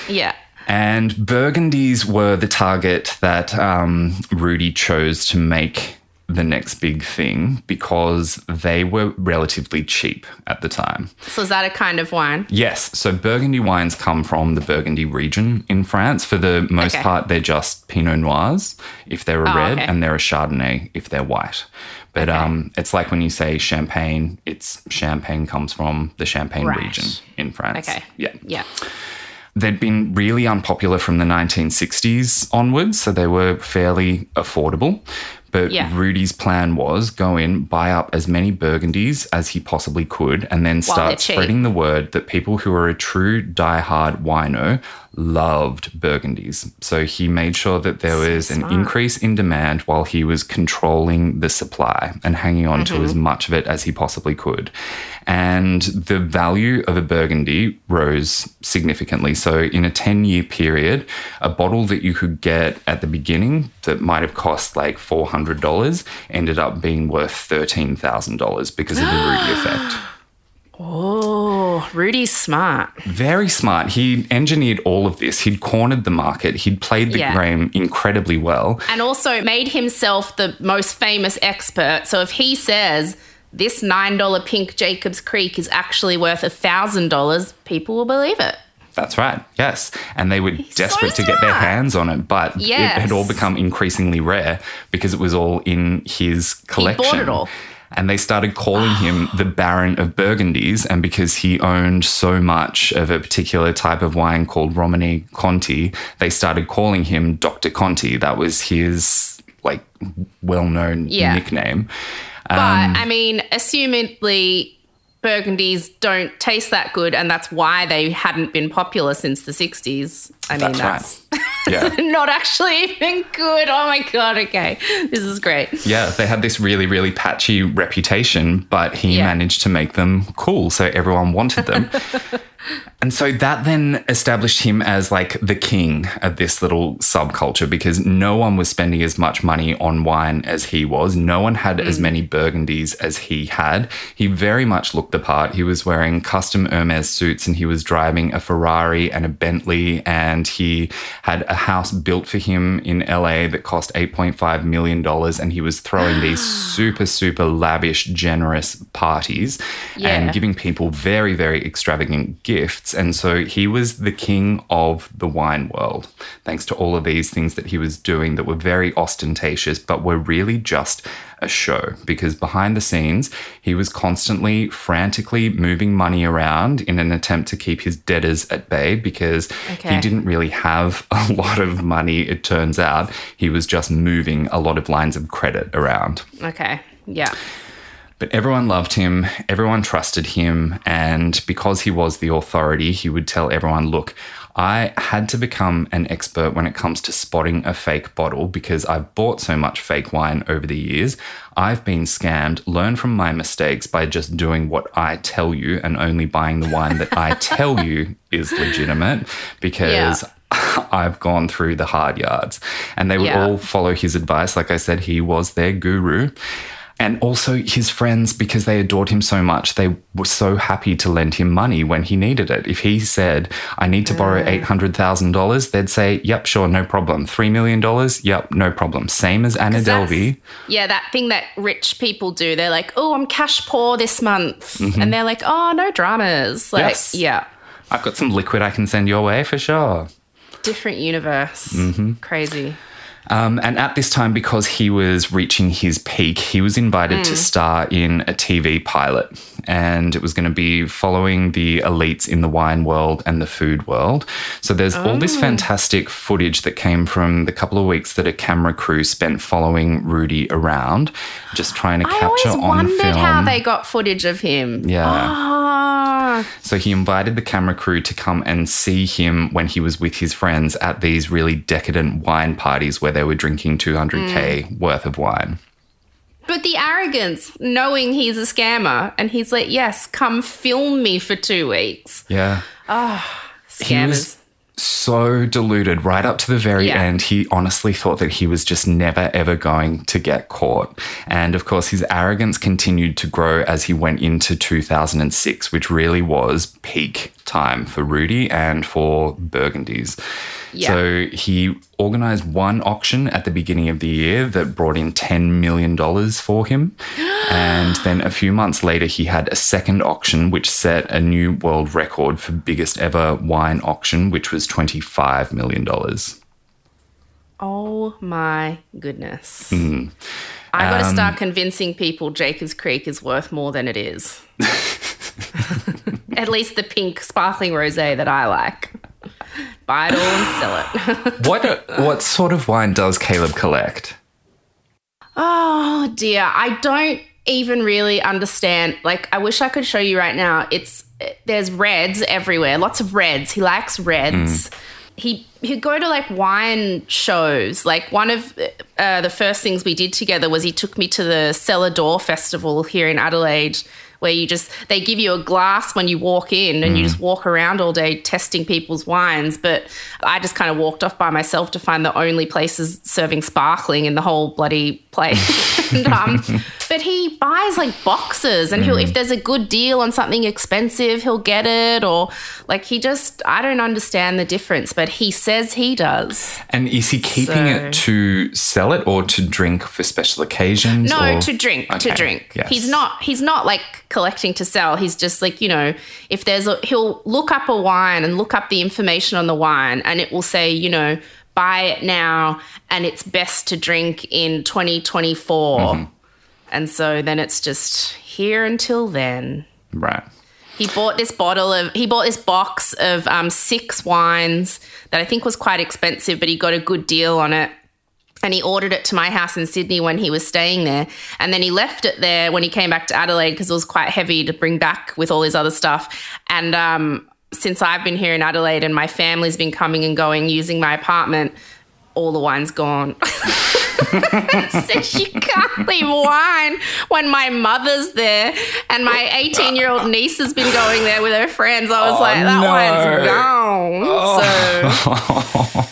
Yeah. And Burgundies were the target that um, Rudy chose to make the next big thing because they were relatively cheap at the time. So is that a kind of wine? Yes. So Burgundy wines come from the Burgundy region in France. For the most Okay. part, they're just Pinot Noirs if they're a Oh, red, okay. and they're a Chardonnay if they're white. But um, it's like when you say champagne, it's champagne comes from the Champagne Right. region in France. Okay. Yeah. Yeah. they'd been really unpopular from the 1960s onwards, so they were fairly affordable. But Yeah. Rudy's plan was go in, buy up as many Burgundies as he possibly could, and then While start spreading the word that people who are a true diehard wino loved Burgundies. So he made sure that there was an increase in demand while he was controlling the supply and hanging on to Mm-hmm. as much of it as he possibly could. And the value of a Burgundy rose significantly. So, in a 10 year period, a bottle that you could get at the beginning that might have cost like $400 ended up being worth $13,000 because of the Rudy effect. <gasps> <gasps> <gasps> Oh, Rudy's smart. Very smart. He engineered all of this. He'd cornered the market. He'd played the Yeah. game incredibly well. And also made himself the most famous expert. So if he says this $9 pink Jacobs Creek is actually worth $1,000, people will believe it. That's right. Yes. And they were desperate so to get their hands on it, but it had all become increasingly rare because it was all in his collection. He bought it all. And they started calling him <sighs> the Baron of Burgundies. And because he owned so much of a particular type of wine called Romanée-Conti, they started calling him Dr. Conti. That was his like well-known Yeah. nickname. But Um, I mean, assumedly, Burgundies don't taste that good, and that's why they hadn't been popular since the 60s. I mean, That's that's, right. <laughs> Yeah. not actually even good. Oh my God, okay. This is great. Yeah, they had this really, really patchy reputation, but he Yeah. managed to make them cool. So everyone wanted them. <laughs> and so that then established him as like the king of this little subculture because no one was spending as much money on wine as he was. No one had as mm. many Burgundies as he had. He very much looked the part. He was wearing custom Hermes suits and he was driving a Ferrari and a Bentley and he had a house built for him in LA that cost $8.5 million and he was throwing these <gasps> super, super lavish, generous parties Yeah. and giving people very, very extravagant gifts. And so he was the king of the wine world, thanks to all of these things that he was doing that were very ostentatious, but were really just a show. Because behind the scenes, he was constantly, frantically moving money around in an attempt to keep his debtors at bay because he didn't really have <laughs> a lot of money, it turns out. He was just moving a lot of lines of credit around. Okay. Yeah. But everyone loved him, everyone trusted him, and because he was the authority, he would tell everyone, look, I had to become an expert when it comes to spotting a fake bottle because I've bought so much fake wine over the years. I've been scammed. Learn from my mistakes by just doing what I tell you and only buying the wine that I <laughs> tell you is legitimate because <laughs> I've gone through the hard yards. And they would Yeah. all follow his advice. Like I said, he was their guru. And also his friends, because they adored him so much, they were so happy to lend him money when he needed it. If he said, I need to borrow $800,000, they'd say, Yep, sure, no problem. $3 million? Yep, no problem. Same as Anna Delvey. Yeah, that thing that rich people do. They're like, oh, I'm cash poor this month. And they're like, oh, no dramas. Like, Mm-hmm. Yes. yeah, I've got some liquid I can send your way for sure. different universe. Mm-hmm. Crazy. Um, and at this time, because he was reaching his peak, he was invited to star in a TV pilot. And it was going to be following the elites in the wine world and the food world. So there's all this fantastic footage that came from the couple of weeks that a camera crew spent following Rudy around, just trying to I capture always on wondered film. how they got footage of him. Yeah. Ah, So he invited the camera crew to come and see him when he was with his friends at these really decadent wine parties where they were drinking 200k mm. worth of wine. but the arrogance, knowing he's a scammer, and he's like, yes, come film me for two weeks. Yeah. Ah, he Scammers. was so deluded right up to the very Yeah. end. He honestly thought that he was just never, ever going to get caught. And of course, his arrogance continued to grow as he went into 2006, which really was peak time for Rudy and for Burgundies. Yeah. So he organized one auction at the beginning of the year that brought in $10 million for him. <gasps> and then a few months later, he had a second auction, which set a new world record for biggest ever wine auction, which was $25 million. Oh my goodness. I got to Um, start convincing people Jacobs Creek is worth more than it is. <laughs> <laughs> At least the pink sparkling rosé that I like. Buy it all and sell it. <laughs> What what sort of wine does Caleb collect? oh dear, I don't even really understand. Like, I wish I could show you right now. It's there's reds everywhere, lots of reds. He likes reds. He he'd go to like wine shows. Like one of uh, the first things we did together was he took me to the Cellar Door Festival here in Adelaide, where you just they give you a glass when you walk in and you just walk around all day testing people's wines. But I just kind of walked off by myself to find the only places serving sparkling in the whole bloody place. <laughs> and, um, but he buys like boxes, and he'll if there's a good deal on something expensive, he'll get it. Or like he just I don't understand the difference, but he says he does. And is he keeping So- it to sell it or to drink for special occasions? No, or- to drink, to drink. yes. He's not he's not like collecting to sell. He's just like, you know, if there's a he'll look up a wine and look up the information on the wine and it will say, you know, buy it now and it's best to drink in 2024. Mm-hmm. And so then it's just here until then. Right. He bought this bottle of he bought this box of um, six wines that I think was quite expensive, but he got a good deal on it. And he ordered it to my house in Sydney when he was staying there. And then he left it there when he came back to Adelaide because it was quite heavy to bring back with all his other stuff. And um, since I've been here in Adelaide and my family's been coming and going using my apartment, all the wine's gone. <laughs> Said you can't leave wine when my mother's there and my 18 year old niece has been going there with her friends. I was like, that no. wine's gone.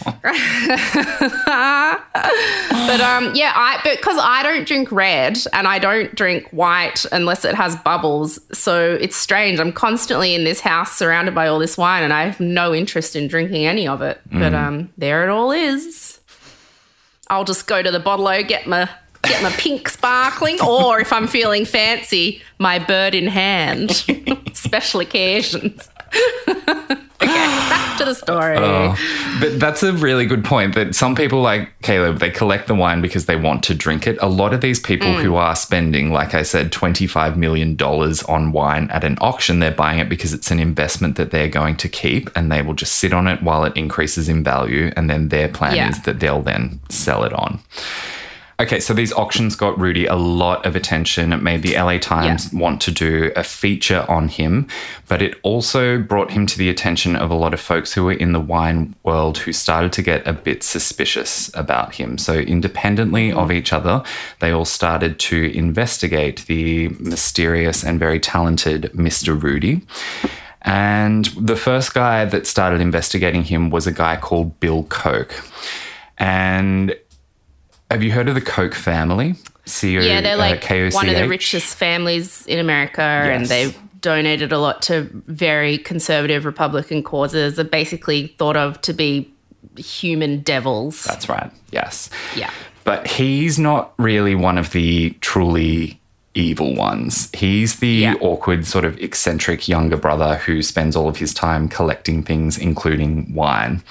So, <laughs> <laughs> but um, yeah, I because I don't drink red and I don't drink white unless it has bubbles. So it's strange. I'm constantly in this house surrounded by all this wine, and I have no interest in drinking any of it. But um, there it all is. I'll just go to the bottle get my get my pink sparkling, or if I'm feeling fancy, my bird in hand. <laughs> Special occasions. <laughs> okay, back to the story. Oh, but that's a really good point that some people like Caleb, they collect the wine because they want to drink it. A lot of these people Mm. who are spending, like I said, $25 million on wine at an auction, they're buying it because it's an investment that they're going to keep and they will just sit on it while it increases in value. And then their plan Yeah. is that they'll then sell it on. Okay, so these auctions got Rudy a lot of attention. It made the LA Times want to do a feature on him, but it also brought him to the attention of a lot of folks who were in the wine world who started to get a bit suspicious about him. So, independently of mm. each other, they all started to investigate the mysterious and very talented Mr. Rudy. And the first guy that started investigating him was a guy called Bill Koch. And have you heard of the Koch family? Yeah, they're uh, like K-O-C-H? one of the richest families in America, and they've donated a lot to very conservative Republican causes. Are basically thought of to be human devils. That's right. Yes. Yeah. But he's not really one of the truly evil ones. He's the Yeah. awkward, sort of eccentric younger brother who spends all of his time collecting things, including wine.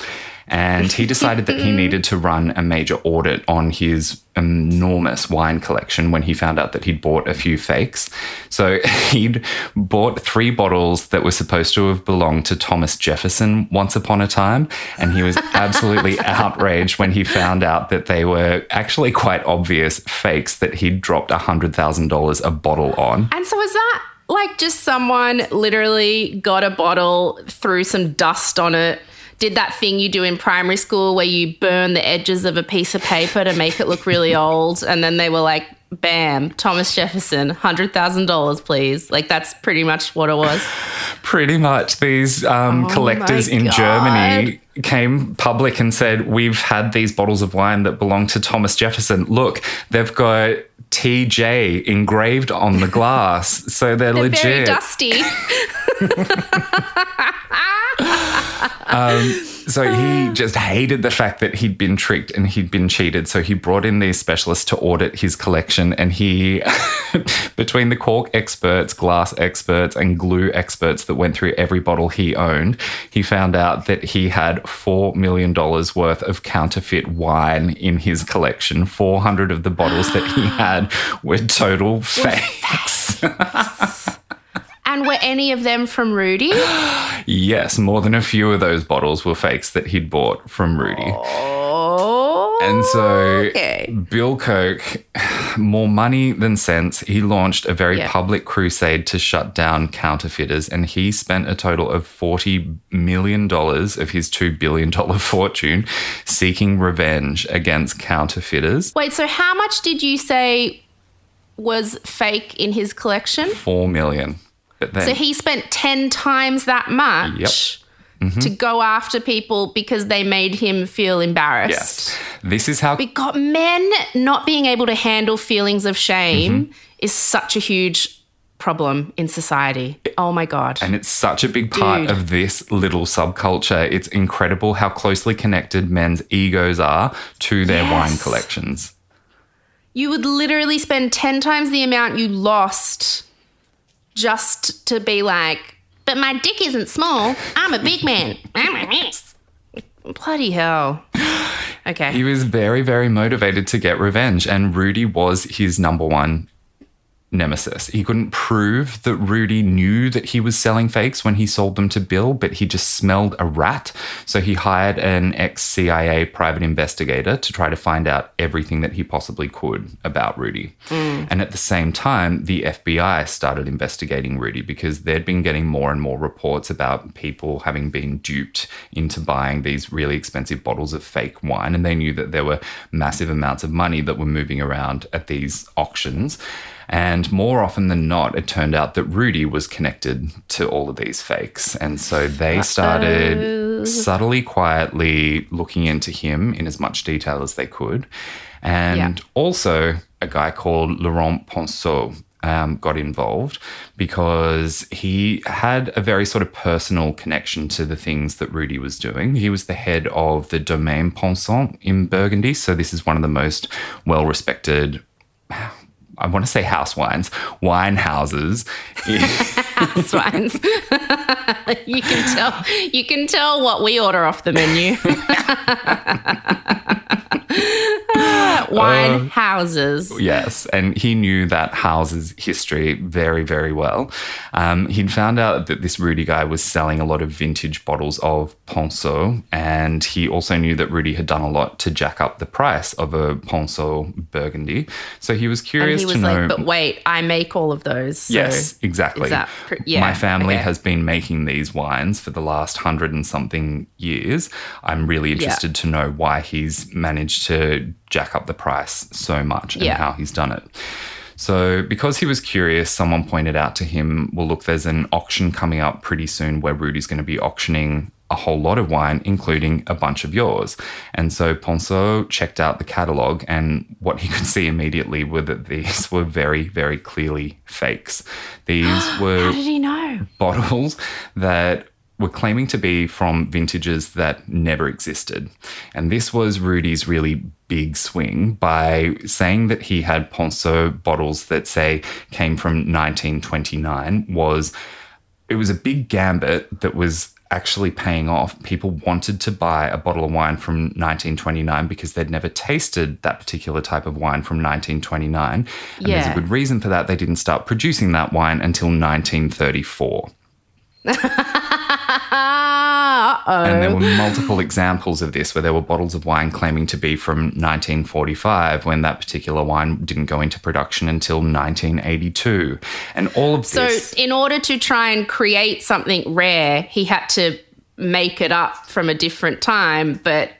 And he <laughs> decided that he needed to run a major audit on his enormous wine collection when he found out that he'd bought a few fakes. So <laughs> he'd bought three bottles that were supposed to have belonged to Thomas Jefferson once upon a time. And he was absolutely <laughs> outraged when he found out that they were actually quite obvious fakes that he'd dropped $100,000 a bottle on. And so is that like just someone literally got a bottle, threw some dust on it, did that thing you do in primary school where you burn the edges of a piece of paper to make it look really <laughs> old, and then they were like, "Bam, Thomas Jefferson, hundred thousand dollars, please." Like that's pretty much what it was. <sighs> Pretty much, these um, collectors Oh my in God. Germany came public and said, We've had these bottles of wine that belong to Thomas Jefferson. Look, they've got TJ engraved on the glass. So they're, They're legit. very dusty. <laughs> <laughs> <laughs> Um, so he just hated the fact that he'd been tricked and he'd been cheated. So he brought in these specialists to audit his collection. And he, <laughs> between the cork experts, glass experts, and glue experts that went through every bottle he owned, he found out that he had $4 million worth of counterfeit wine in his collection. 400 of the bottles that he <gasps> had were total fakes. <laughs> and were any of them from Rudy? <gasps> Yes, more than a few of those bottles were fakes that he'd bought from Rudy. Oh. And so Okay. Bill Koch, more money than sense, he launched a very public crusade to shut down counterfeiters. And he spent a total of $40 million of his $2 billion <laughs> fortune seeking revenge against counterfeiters. Wait, so how much did you say was fake in his collection? $4 million. But then, So he spent 10 times that much to go after people because they made him feel embarrassed. yes, this is how Because men not being able to handle feelings of shame Mm-hmm. is such a huge problem in society. Oh my God. And it's such a big part Dude. of this little subculture. It's incredible how closely connected men's egos are to their wine collections. You would literally spend 10 times the amount you lost just to be like, but my dick isn't small. I'm a big man. I'm a mess. Bloody hell. <gasps> Okay. He was very, very motivated to get revenge, and Rudy was his number one nemesis. He couldn't prove that Rudy knew that he was selling fakes when he sold them to Bill, but he just smelled a rat. So he hired an ex CIA private investigator to try to find out everything that he possibly could about Rudy. Mm. And at the same time, the FBI started investigating Rudy because they'd been getting more and more reports about people having been duped into buying these really expensive bottles of fake wine. And they knew that there were massive amounts of money that were moving around at these auctions. And more often than not, it turned out that Rudy was connected to all of these fakes. And so they started subtly, quietly looking into him in as much detail as they could. And Yeah. also, a guy called Laurent Ponsot um, got involved because he had a very sort of personal connection to the things that Rudy was doing. He was the head of the Domaine Ponsot in Burgundy. So, this is one of the most well respected. I want to say house wines, wine houses. <laughs> <laughs> Swines. <laughs> you can tell you can tell what we order off the menu. <laughs> Wine houses. Yes, and he knew that house's history very, very well. Um, he'd found out that this Rudy guy was selling a lot of vintage bottles of Ponsot, and he also knew that Rudy had done a lot to jack up the price of a Ponsot Burgundy. So he was curious he was to know. like, but wait, I make all of those. So Yes, exactly. is that yeah, My family okay. has been making these wines for the last hundred and something years. I'm really interested to know why he's managed to jack up the price so much and Yeah. how he's done it. So, because he was curious, someone pointed out to him, well, look, there's an auction coming up pretty soon where Rudy's going to be auctioning a whole lot of wine, including a bunch of yours. And so Ponsot checked out the catalogue, and what he <laughs> could see immediately were that these were very, very clearly fakes. These <gasps> were How did he know? bottles that were claiming to be from vintages that never existed. And this was Rudy's really big swing by saying that he had Ponsot bottles that say came from 1929 was it was a big gambit that was actually paying off. People wanted to buy a bottle of wine from 1929 because they'd never tasted that particular type of wine from 1929. And there's a good reason for that. They didn't start producing that wine until 1934. <laughs> Uh-oh. And there were multiple examples of this where there were bottles of wine claiming to be from 1945 when that particular wine didn't go into production until 1982. And all of So, this. So, in order to try and create something rare, he had to make it up from a different time, but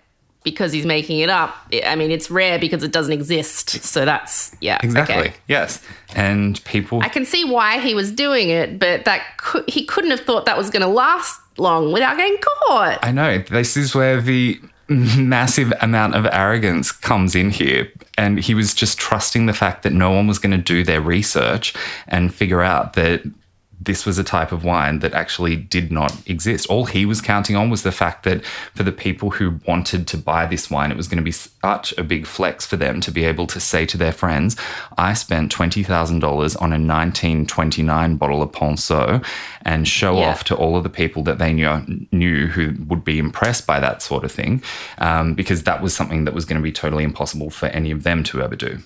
because he's making it up, I mean, it's rare because it doesn't exist. So that's, yeah. Exactly. okay. Yes. And people. I can see why he was doing it, but that could, he couldn't have thought that was going to last long without getting caught. I know. This is where the <laughs> massive amount of arrogance comes in here. And he was just trusting the fact that no one was going to do their research and figure out that this was a type of wine that actually did not exist. All he was counting on was the fact that for the people who wanted to buy this wine, it was going to be such a big flex for them to be able to say to their friends, I spent $20,000 on a 1929 bottle of Ponsot and show Yeah. off to all of the people that they knew, knew who would be impressed by that sort of thing, um, because that was something that was going to be totally impossible for any of them to ever do.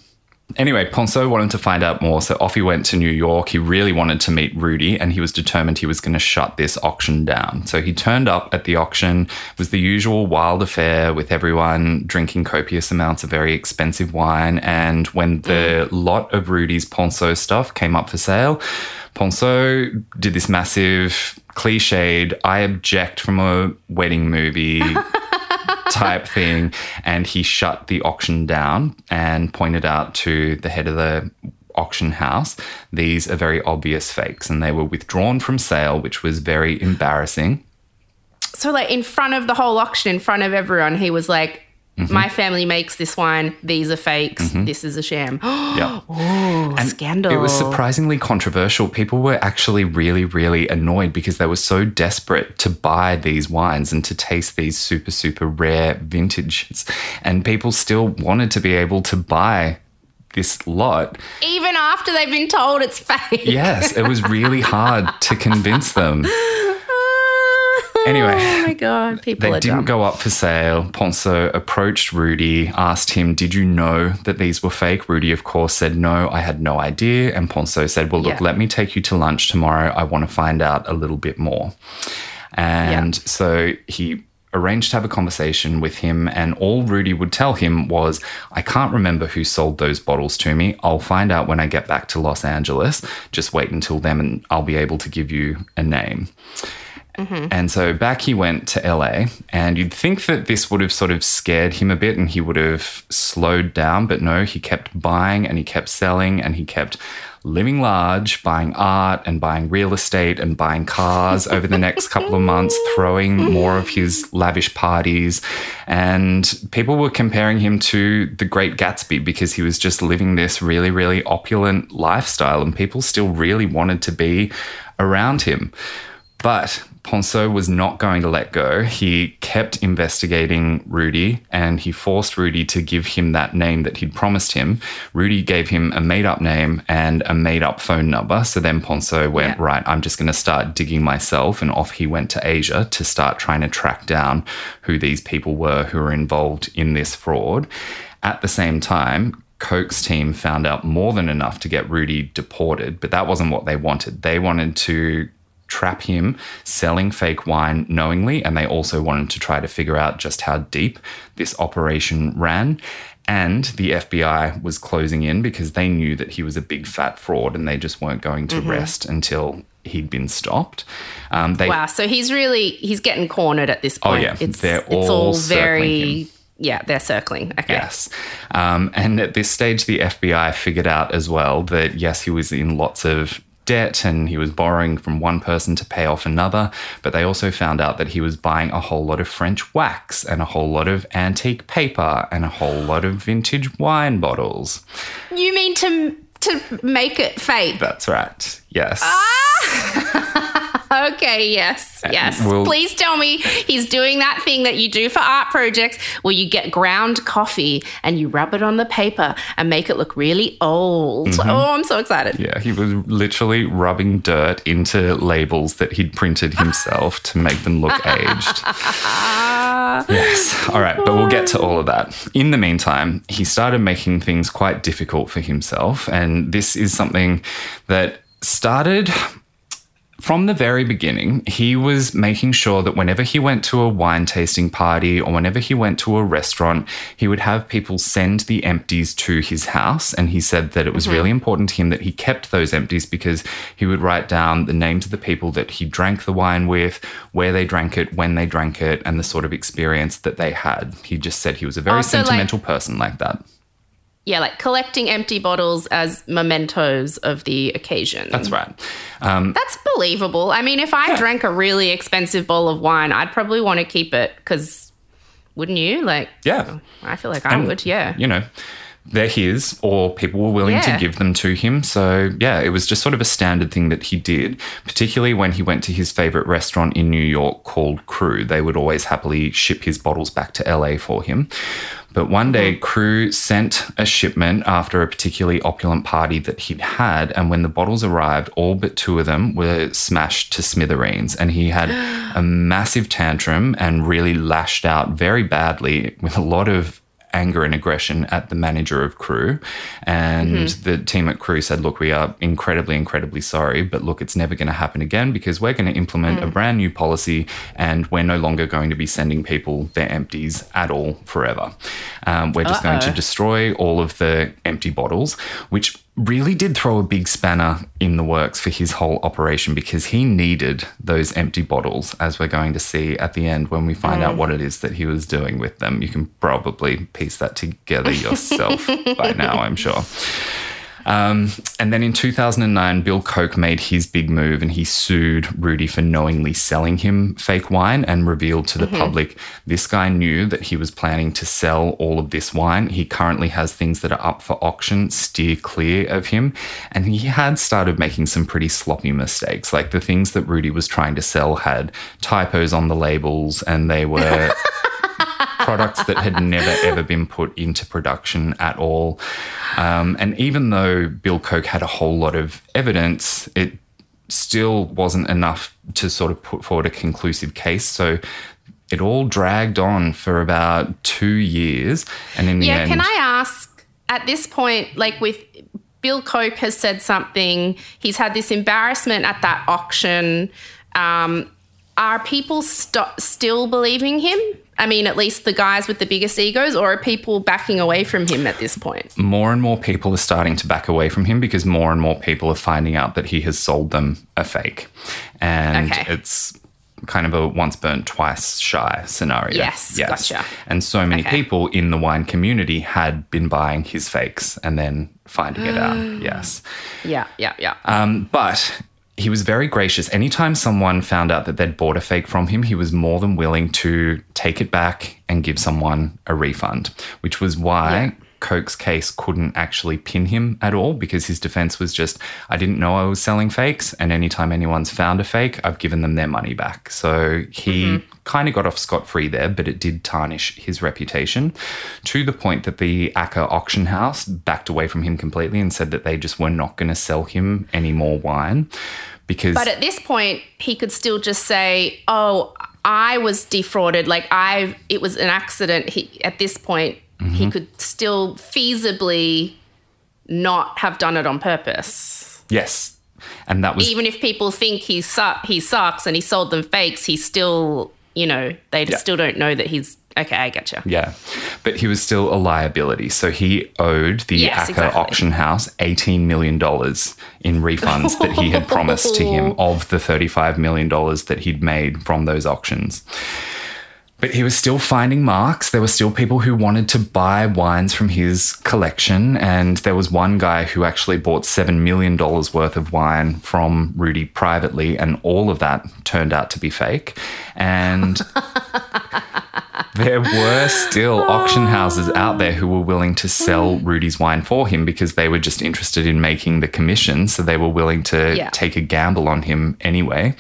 Anyway, Ponsot wanted to find out more, so off he went to New York. He really wanted to meet Rudy, and he was determined he was going to shut this auction down. So he turned up at the auction. It was the usual wild affair with everyone drinking copious amounts of very expensive wine. And when the lot of Rudy's Ponsot stuff came up for sale, Ponsot did this massive cliched, I object from a wedding movie <laughs> type thing. And he shut the auction down and pointed out to the head of the auction house, these are very obvious fakes. And they were withdrawn from sale, which was very embarrassing. So, like in front of the whole auction, in front of everyone, he was like, Mm-hmm. "My family makes this wine. These are fakes. This is a sham." <gasps> Yeah. oh, scandal! It was surprisingly controversial. People were actually really, really annoyed because they were so desperate to buy these wines and to taste these super, super rare vintages. And people still wanted to be able to buy this lot. Even after they've been told it's fake. Yes, it was really hard to convince them. <laughs> Anyway, oh my god, people They didn't dumb. go up for sale. Ponsot approached Rudy, asked him, Did you know that these were fake? Rudy, of course, said, No, I had no idea. And Ponsot said, Well, look, Yeah. let me take you to lunch tomorrow. I want to find out a little bit more. And so he arranged to have a conversation with him. And all Rudy would tell him was, I can't remember who sold those bottles to me. I'll find out when I get back to Los Angeles. Just wait until then and I'll be able to give you a name. Mm-hmm. And so back he went to LA, and you'd think that this would have sort of scared him a bit and he would have slowed down, but no, he kept buying and he kept selling and he kept living large, buying art and buying real estate and buying cars <laughs> over the next couple of months, throwing more of his lavish parties. And people were comparing him to the Great Gatsby because he was just living this really, really opulent lifestyle, and people still really wanted to be around him. But Ponsot was not going to let go. He kept investigating Rudy and he forced Rudy to give him that name that he'd promised him. Rudy gave him a made up name and a made up phone number. So then Ponsot went, Yeah. Right, I'm just going to start digging myself. And off he went to Asia to start trying to track down who these people were who were involved in this fraud. At the same time, Koch's team found out more than enough to get Rudy deported, but that wasn't what they wanted. They wanted to trap him selling fake wine knowingly, and they also wanted to try to figure out just how deep this operation ran. And the FBI was closing in because they knew that he was a big fat fraud and they just weren't going to rest until he'd been stopped. Um, they Wow, so he's really he's getting cornered at this point. Oh, yeah, it's they're it's all all very him. yeah, they're circling. Okay. Yes. Um, and at this stage, the FBI figured out as well that yes, he was in lots of debt and he was borrowing from one person to pay off another. But they also found out that he was buying a whole lot of French wax and a whole lot of antique paper and a whole lot of vintage wine bottles. You mean to to make it fake? That's right. Yes. Ah! <laughs> <laughs> Okay, yes, yes. we'll- Please tell me he's doing that thing that you do for art projects where you get ground coffee and you rub it on the paper and make it look really old. Oh, I'm so excited. Mm-hmm. Yeah, he was literally rubbing dirt into labels that he'd printed himself to make them look <laughs> aged. yes. All right, but we'll get to all of that. In the meantime, he started making things quite difficult for himself. And this is something that started from the very beginning, he was making sure that whenever he went to a wine tasting party or whenever he went to a restaurant, he would have people send the empties to his house. And he said that it was mm-hmm. really important to him that he kept those empties because he would write down the names of the people that he drank the wine with, where they drank it, when they drank it, and the sort of experience that they had. He just said he was a very Oh, so, like- sentimental person like that. Yeah, like collecting empty bottles as mementos of the occasion. That's right. Um, That's believable. I mean, if I drank a really expensive bowl of wine, I'd probably want to keep it because wouldn't you? Like, yeah. I feel like I And, would, yeah. You know, they're his, or people were willing Yeah. to give them to him. So, yeah, it was just sort of a standard thing that he did, particularly when he went to his favorite restaurant in New York called Cru. They would always happily ship his bottles back to LA for him. But one day, mm-hmm. Cru sent a shipment after a particularly opulent party that he'd had. And when the bottles arrived, all but two of them were smashed to smithereens. And he had <gasps> a massive tantrum and really lashed out very badly with a lot of anger and aggression at the manager of Cru. And Mm-hmm. the team at Cru said, Look, we are incredibly, incredibly sorry, but look, it's never going to happen again because we're going to implement Mm. a brand new policy and we're no longer going to be sending people their empties at all forever. Um, we're just going to destroy all of the empty bottles, which really did throw a big spanner in the works for his whole operation because he needed those empty bottles, as we're going to see at the end when we find out mm. what it is that he was doing with them. You can probably piece that together yourself <laughs> by now, I'm sure. Um, and then in 2009, Bill Koch made his big move and he sued Rudy for knowingly selling him fake wine and revealed to the public this guy knew that he was planning to sell all of this wine. He currently has things that are up for auction, steer clear of him. And he had started making some pretty sloppy mistakes. Like the things that Rudy was trying to sell had typos on the labels and they were <laughs> products that had never ever been put into production at all. Um, and even though Bill Koch had a whole lot of evidence, it still wasn't enough to sort of put forward a conclusive case. So it all dragged on for about two years. And in the Yeah, end, can I ask at this point, like with Bill Koch has said something, he's had this embarrassment at that auction. Um, are people st- still believing him? I mean, at least the guys with the biggest egos, or are people backing away from him at this point? more and more people are starting to back away from him because more and more people are finding out that he has sold them a fake. And Okay. it's kind of a once burnt, twice shy scenario. Yes, gotcha. And so many Okay. people in the wine community had been buying his fakes and then finding it out. <gasps> Yes. Yeah, yeah, yeah. Um, but he was very gracious. Anytime someone found out that they'd bought a fake from him, he was more than willing to take it back and give someone a refund, which was why. Koch's case couldn't actually pin him at all because his defense was just, I didn't know I was selling fakes. And anytime anyone's found a fake, I've given them their money back. So he mm-hmm. kind of got off scot free there, but it did tarnish his reputation to the point that the Acker auction house backed away from him completely and said that they just were not going to sell him any more wine because But at this point, he could still just say, "Oh, I was defrauded. Like I, it was an accident." He, at this point, Mm-hmm. he could still feasibly not have done it on purpose. yes. And that was Even if people think he su- he sucks and he sold them fakes, he still, you know, they Yeah. still don't know that he's okay. I getcha. Yeah, but he was still a liability. So he owed the Yes, Acker exactly. auction house $18 million in refunds that he had promised to him <laughs> of the $35 million that he'd made from those auctions. But he was still finding marks. There were still people who wanted to buy wines from his collection. And there was one guy who actually bought $7 million worth of wine from Rudy privately. And all of that turned out to be fake. And <laughs> there were still auction ah. houses out there who were willing to sell hmm. Rudy's wine for him because they were just interested in making the commission. So they were willing to Yeah. take a gamble on him anyway.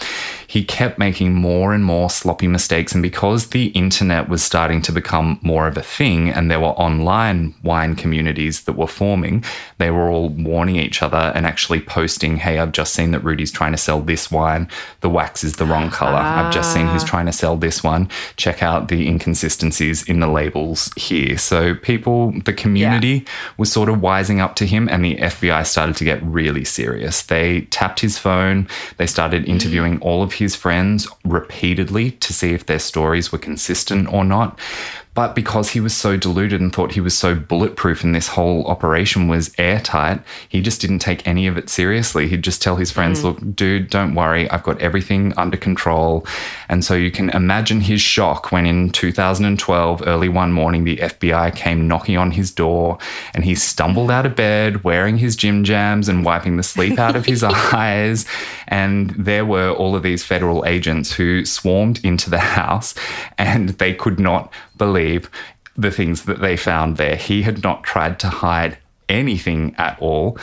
He kept making more and more sloppy mistakes. And because the internet was starting to become more of a thing and there were online wine communities that were forming, they were all warning each other and actually posting, Hey, I've just seen that Rudy's trying to sell this wine. The wax is the wrong color. I've just seen he's ah. trying to sell this one. Check out the inconsistencies in the labels here. So people, the community was sort of wising up to him and the FBI started to get really serious. They tapped his phone. They started mm. interviewing all of his friends repeatedly to see if their stories were consistent or not. But because he was so deluded and thought he was so bulletproof and this whole operation was airtight, he just didn't take any of it seriously. He'd just tell his friends, hmm. look, dude, don't worry. I've got everything under control. And so you can imagine his shock when in 2012, early one morning, the FBI came knocking on his door and he stumbled out of bed wearing his gym jams and wiping the sleep out of his <laughs> eyes. And there were all of these federal agents who swarmed into the house and they could not believe the things that they found there. He had not tried to hide anything at all.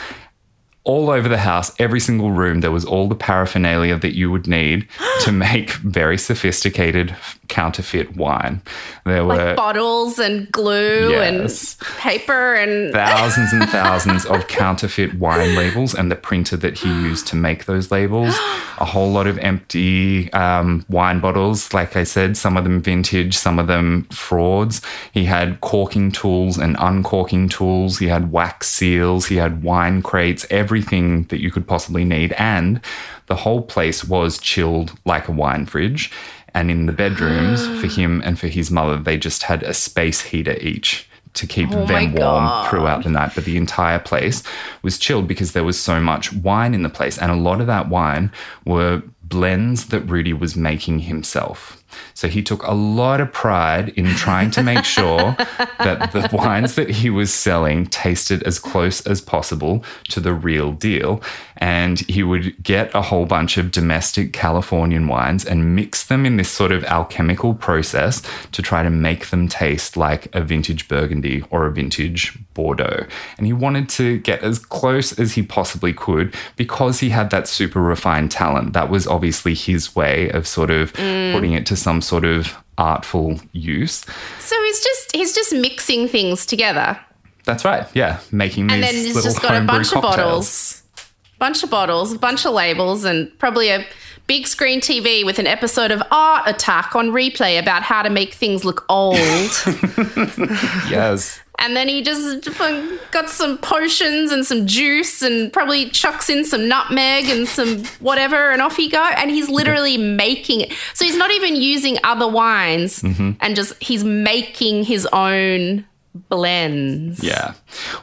all over the house, every single room, there was all the paraphernalia that you would need to <gasps> make very sophisticated counterfeit wine. There were Like bottles and glue Yes. and paper and <laughs> thousands and thousands of counterfeit wine labels and the printer that he used to make those labels. A whole lot of empty um, wine bottles, like I said, some of them vintage, some of them frauds. He had corking tools and uncorking tools. He had wax seals. He had wine crates, everything that you could possibly need. And the whole place was chilled like a wine fridge. And in the bedrooms <gasps> for him and for his mother, they just had a space heater each to keep Oh them warm God. throughout the night. But the entire place was chilled because there was so much wine in the place. And a lot of that wine were blends that Rudy was making himself. So he took a lot of pride in trying to make sure <laughs> that the wines that he was selling tasted as close as possible to the real deal. And he would get a whole bunch of domestic Californian wines and mix them in this sort of alchemical process to try to make them taste like a vintage Burgundy or a vintage Bordeaux. And he wanted to get as close as he possibly could because he had that super refined talent. That was obviously his way of sort of mm. putting it to some sort of artful use. so he's just he's just mixing things together. That's right. Yeah, making these And then he's just got a bunch of bottles, bunch of bottles, a bunch of labels, and probably a big screen TV with an episode of Art Attack on replay about how to make things look old. <laughs> Yes. And then he just got some potions and some juice and probably chucks in some nutmeg and some whatever, and off he go. And he's literally making it. So he's not even using other wines, Mm-hmm. and just he's making his own blends. Yeah.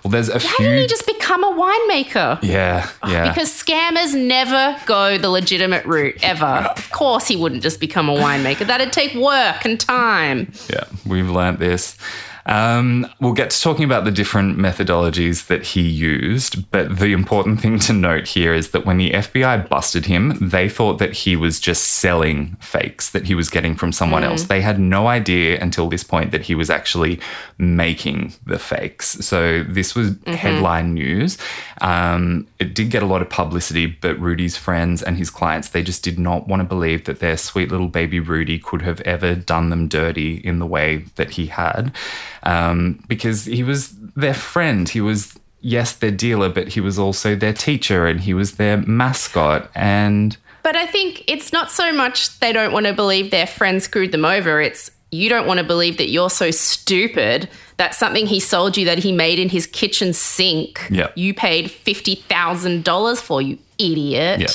Well, there's a How few. did he just become a winemaker? yeah. Yeah. Because scammers never go the legitimate route ever. of course, he wouldn't just become a winemaker. That'd take work and time. Yeah, we've learnt this. Um, we'll get to talking about the different methodologies that he used, but the important thing to note here is that when the FBI busted him, they thought that he was just selling fakes that he was getting from someone else. They had no idea until this point that he was actually making the fakes. So this was headline news. Um, it did get a lot of publicity, but Rudy's friends and his clients, they just did not want to believe that their sweet little baby Rudy could have ever done them dirty in the way that he had. Um, because he was their friend. He was, yes, their dealer, but he was also their teacher and he was their mascot. And But I think it's not so much they don't want to believe their friend screwed them over. It's you don't want to believe that you're so stupid that something he sold you that he made in his kitchen sink, Yep. you paid $50,000 for, you idiot. yeah,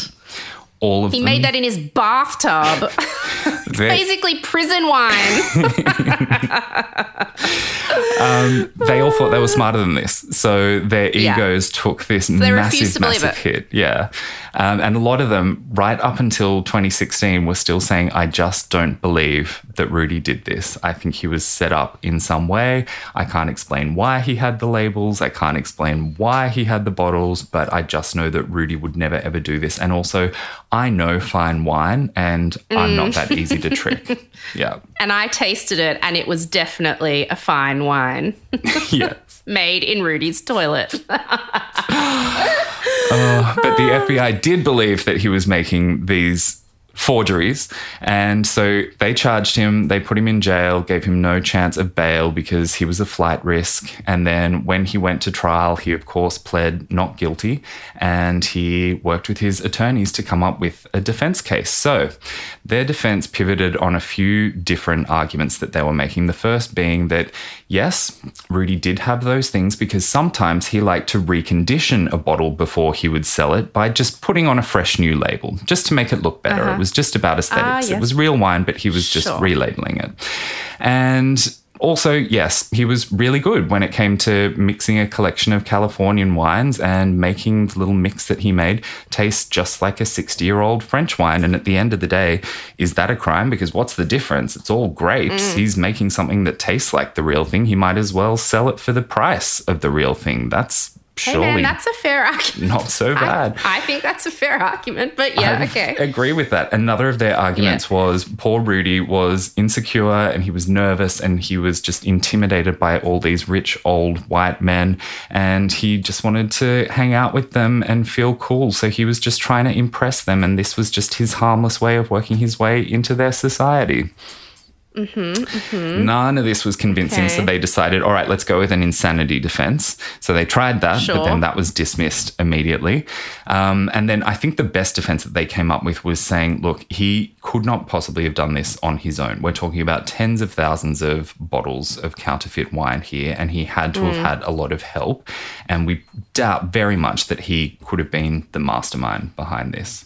all of He them. made that in his bathtub. <laughs> <laughs> they- Basically, prison wine. <laughs> they all thought they were smarter than this. So their Yeah. egos took this they massive, massive it. hit. Yeah. Um, and a lot of them, right up until 2016, were still saying, I just don't believe that Rudy did this. I think he was set up in some way. I can't explain why he had the labels. I can't explain why he had the bottles, but I just know that Rudy would never ever do this. And also, I know fine wine and I'm not that mm. easy to trick. <laughs> Yeah. and I tasted it, and it was definitely a fine wine <laughs> yes. <laughs> made in Rudy's toilet. <gasps> Oh, but the FBI did believe that he was making these forgeries. And so they charged him, they put him in jail, gave him no chance of bail because he was a flight risk. And then when he went to trial, he, of course, pled not guilty and he worked with his attorneys to come up with a defense case. So their defense pivoted on a few different arguments that they were making. The first being that, yes, Rudy did have those things because sometimes he liked to recondition a bottle before he would sell it by just putting on a fresh new label just to make it look better. It uh-huh. was just about aesthetics. Ah, it yes. was real wine, but he was just Sure. relabeling it. And also, yes, he was really good when it came to mixing a collection of Californian wines and making the little mix that he made taste just like a 60 year old French wine. And at the end of the day, is that a crime? Because what's the difference? It's all grapes. Mm. He's making something that tastes like the real thing. He might as well sell it for the price of the real thing. That's Hey surely man, that's a fair argument. not so <laughs> bad. I, I think that's a fair argument, but yeah, I okay. agree with that. Another of their arguments was poor Rudy was insecure and he was nervous and he was just intimidated by all these rich old white men and he just wanted to hang out with them and feel cool. So he was just trying to impress them and this was just his harmless way of working his way into their society. None of this was convincing, so Mm-hmm, they decided, all right, let's go with an insanity defense. So they tried that, but then that was dismissed immediately. Um, and then I think the best defense that they came up with was saying, look, he could not possibly have done this on his own. We're talking about tens of thousands of bottles of counterfeit wine here, and he had to Mm. have had a lot of help. And we doubt very much that he could have been the mastermind behind this.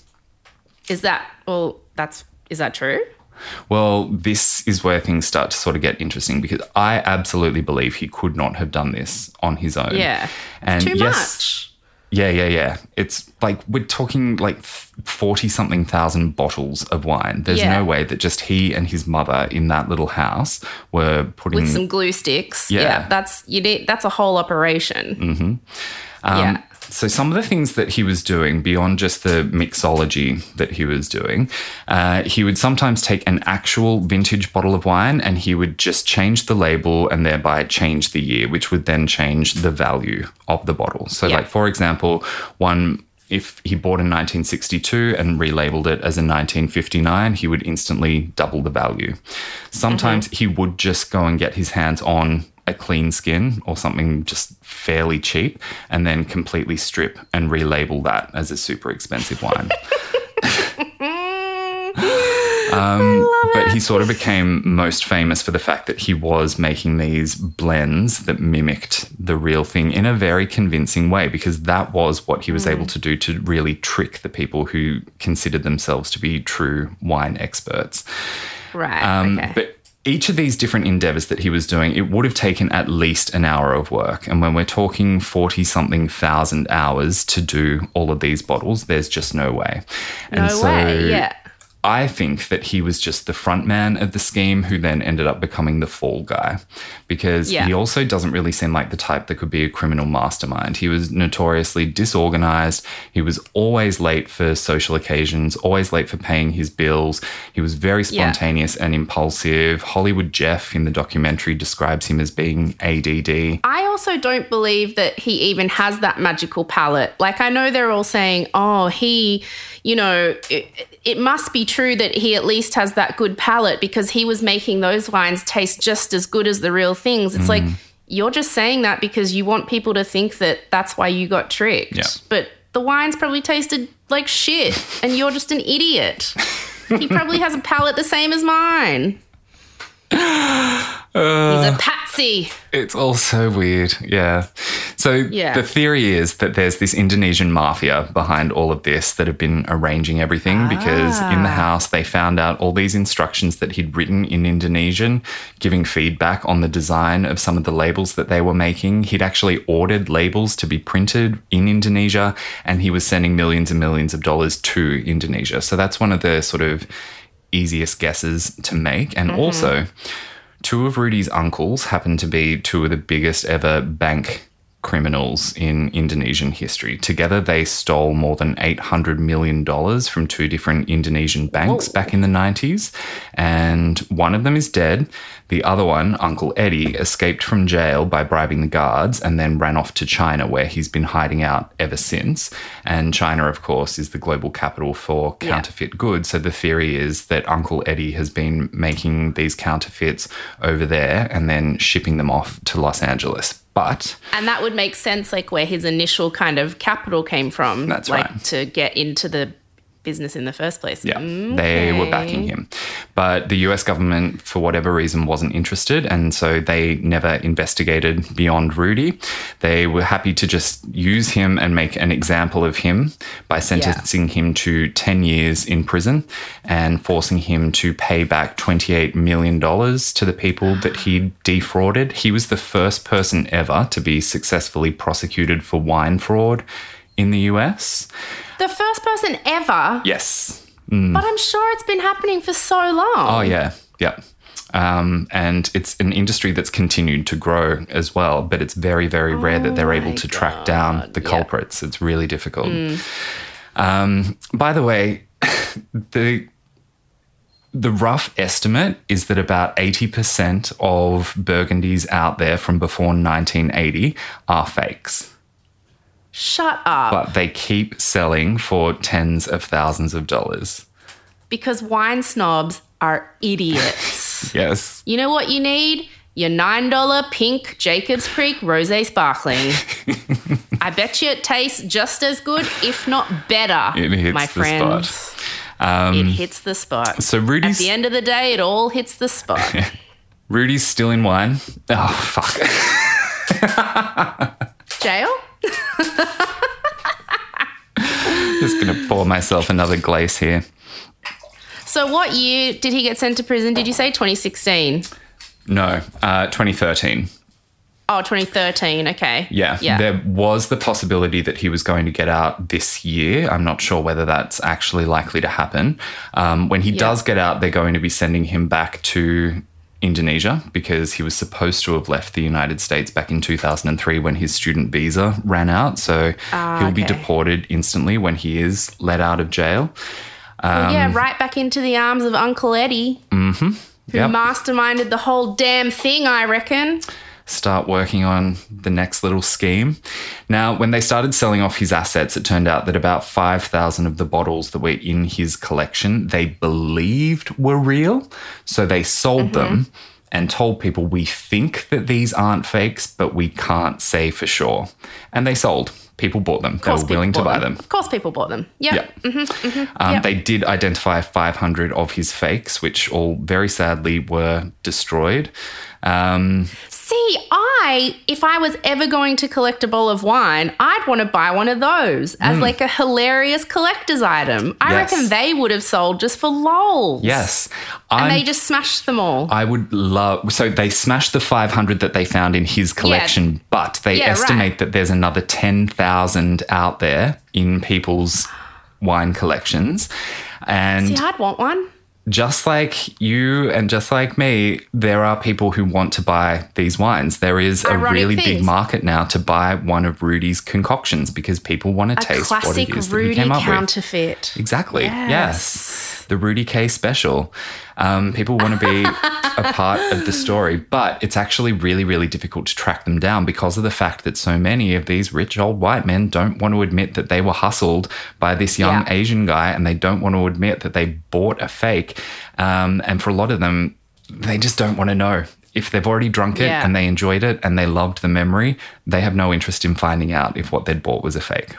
Is that well? That's is that true? Well, this is where things start to sort of get interesting because I absolutely believe he could not have done this on his own. Yeah, and too yes, much. Yeah, yeah, yeah. It's like we're talking like forty something thousand bottles of wine. There's Yeah. no way that just he and his mother in that little house were putting. With some glue sticks. Yeah. that's you need. That's a whole operation. Um, yeah. So some of the things that he was doing beyond just the mixology that he was doing, uh, he would sometimes take an actual vintage bottle of wine and he would just change the label and thereby change the year, which would then change the value of the bottle. So, Yeah. like for example, one. If he bought in 1962 and relabeled it as a 1959, he would instantly double the value. Sometimes he would just go and get his hands on a clean skin or something just fairly cheap and then completely strip and relabel that as a super expensive wine. <laughs> Um, but he sort of became most famous for the fact that he was making these blends that mimicked the real thing in a very convincing way because that was what he was able to do to really trick the people who considered themselves to be true wine experts. Right. Um, okay. But each of these different endeavors that he was doing, it would have taken at least an hour of work. And when we're talking 40 something thousand hours to do all of these bottles, there's just no way. And no way. Yeah. I think that he was just the front man of the scheme who then ended up becoming the fall guy because Yeah. he also doesn't really seem like the type that could be a criminal mastermind. He was notoriously disorganized. He was always late for social occasions, always late for paying his bills. He was very Yeah. spontaneous and impulsive. Hollywood Jeff in the documentary describes him as being ADD. I also don't believe that he even has that magical palate. Like, I know they're all saying, oh, he, you know, it, it must be true that he at least has that good palate because he was making those wines taste just as good as the real things. It's like, mm. you're just saying that because you want people to think that that's why you got tricked. Yeah. But the wines probably tasted like shit and you're just an idiot. <laughs> he probably has a palate the same as mine. Uh, He's a patsy. It's all so weird. Yeah. So Yeah. the theory is that there's this Indonesian mafia behind all of this that have been arranging everything because in the ah. house they found out all these instructions that he'd written in Indonesian, giving feedback on the design of some of the labels that they were making. He'd actually ordered labels to be printed in Indonesia and he was sending millions and millions of dollars to Indonesia. So that's one of the sort of easiest guesses to make. And mm-hmm. also, Two of Rudy's uncles happen to be two of the biggest ever bank criminals in Indonesian history. Together, they stole more than $800 million from two different Indonesian banks back in the 90s. And one of them is dead. The other one, Uncle Eddie, escaped from jail by bribing the guards and then ran off to China, where he's been hiding out ever since. And China, of course, is the global capital for Yeah. counterfeit goods. So the theory is that Uncle Eddie has been making these counterfeits over there and then shipping them off to Los Angeles. But And that would make sense, like where his initial kind of capital came from. That's like, right. To get into the business in the first place. Yeah, mm, they were backing him. But the US government, for whatever reason, wasn't interested. And so they never investigated beyond Rudy. They were happy to just use him and make an example of him by sentencing him to 10 years in prison and forcing him to pay back $28 million to the people that he defrauded. He was the first person ever to be successfully prosecuted for wine fraud in the US. The first person ever, Yes. But I'm sure it's been happening for so long. Oh yeah, yeah. Um, and it's an industry that's continued to grow as well, but it's very, very rare that they're able my to track down the God, yeah. culprits. It's really difficult. Um, by the way, <laughs> the the rough estimate is that about 80% of burgundies out there from before 1980 are fakes, Shut up. but they keep selling for tens of thousands of dollars. because wine snobs are idiots. <laughs> Yes. you know what you need? Your $9 pink Jacob's Creek Rosé Sparkling. <laughs> I bet you it tastes just as good, if not better, It hits my friends. spot. Um, it hits the spot. so At Rudy's the end of the day, it all hits the spot. <laughs> Rudy's still in wine. Oh fuck. Jail? Just gonna pour myself another glaze here. So, what year did he get sent to prison? Did you say 2016? No, uh, 2013. Oh, 2013. Okay. Yeah, Yeah. there was the possibility that he was going to get out this year. I'm not sure whether that's actually likely to happen. Um, when he does get out, they're going to be sending him back to Indonesia because he was supposed to have left the United States back in 2003 when his student visa ran out. So he'll be deported instantly when he is let out of jail. Well, Um, yeah, right back into the arms of Uncle Eddie, who Yep. masterminded the whole damn thing, I reckon. Start working on the next little scheme. Now, when they started selling off his assets, it turned out that about 5,000 of the bottles that were in his collection they believed were real. So they sold them and told people, we think that these aren't fakes, but we can't say for sure. And they sold. People bought them. They Of course were willing to people buy bought them. Of course, people bought them. Yeah. Yeah. Um, Yep. They did identify 500 of his fakes, which all very sadly were destroyed. Um, See, I, if I was ever going to collect a bowl of wine, I'd want to buy one of those as mm. like a hilarious collector's item. I. Yes. reckon they would have sold just for lols. yes. And I'm- they just smashed them all. I would love. So they smashed the 500 that they found in his collection, but they Yeah, estimate right. that there's another 10,000 out there in people's wine collections. And See, I'd want one. Just like you and just like me, there are people who want to buy these wines. There is a Ironic really big market now to buy one of Rudy's concoctions because people want to A taste what classic it is that he came up with. counterfeit. Exactly. Yes. Yes. The Rudy K special. Um, people want to be a part of the story, but it's actually really, really difficult to track them down because of the fact that so many of these rich old white men don't want to admit that they were hustled by this young Yeah. Asian guy and they don't want to admit that they bought a fake. Um, and for a lot of them, they just don't want to know. If they've already drunk it Yeah. and they enjoyed it and they loved the memory, they have no interest in finding out if what they'd bought was a fake.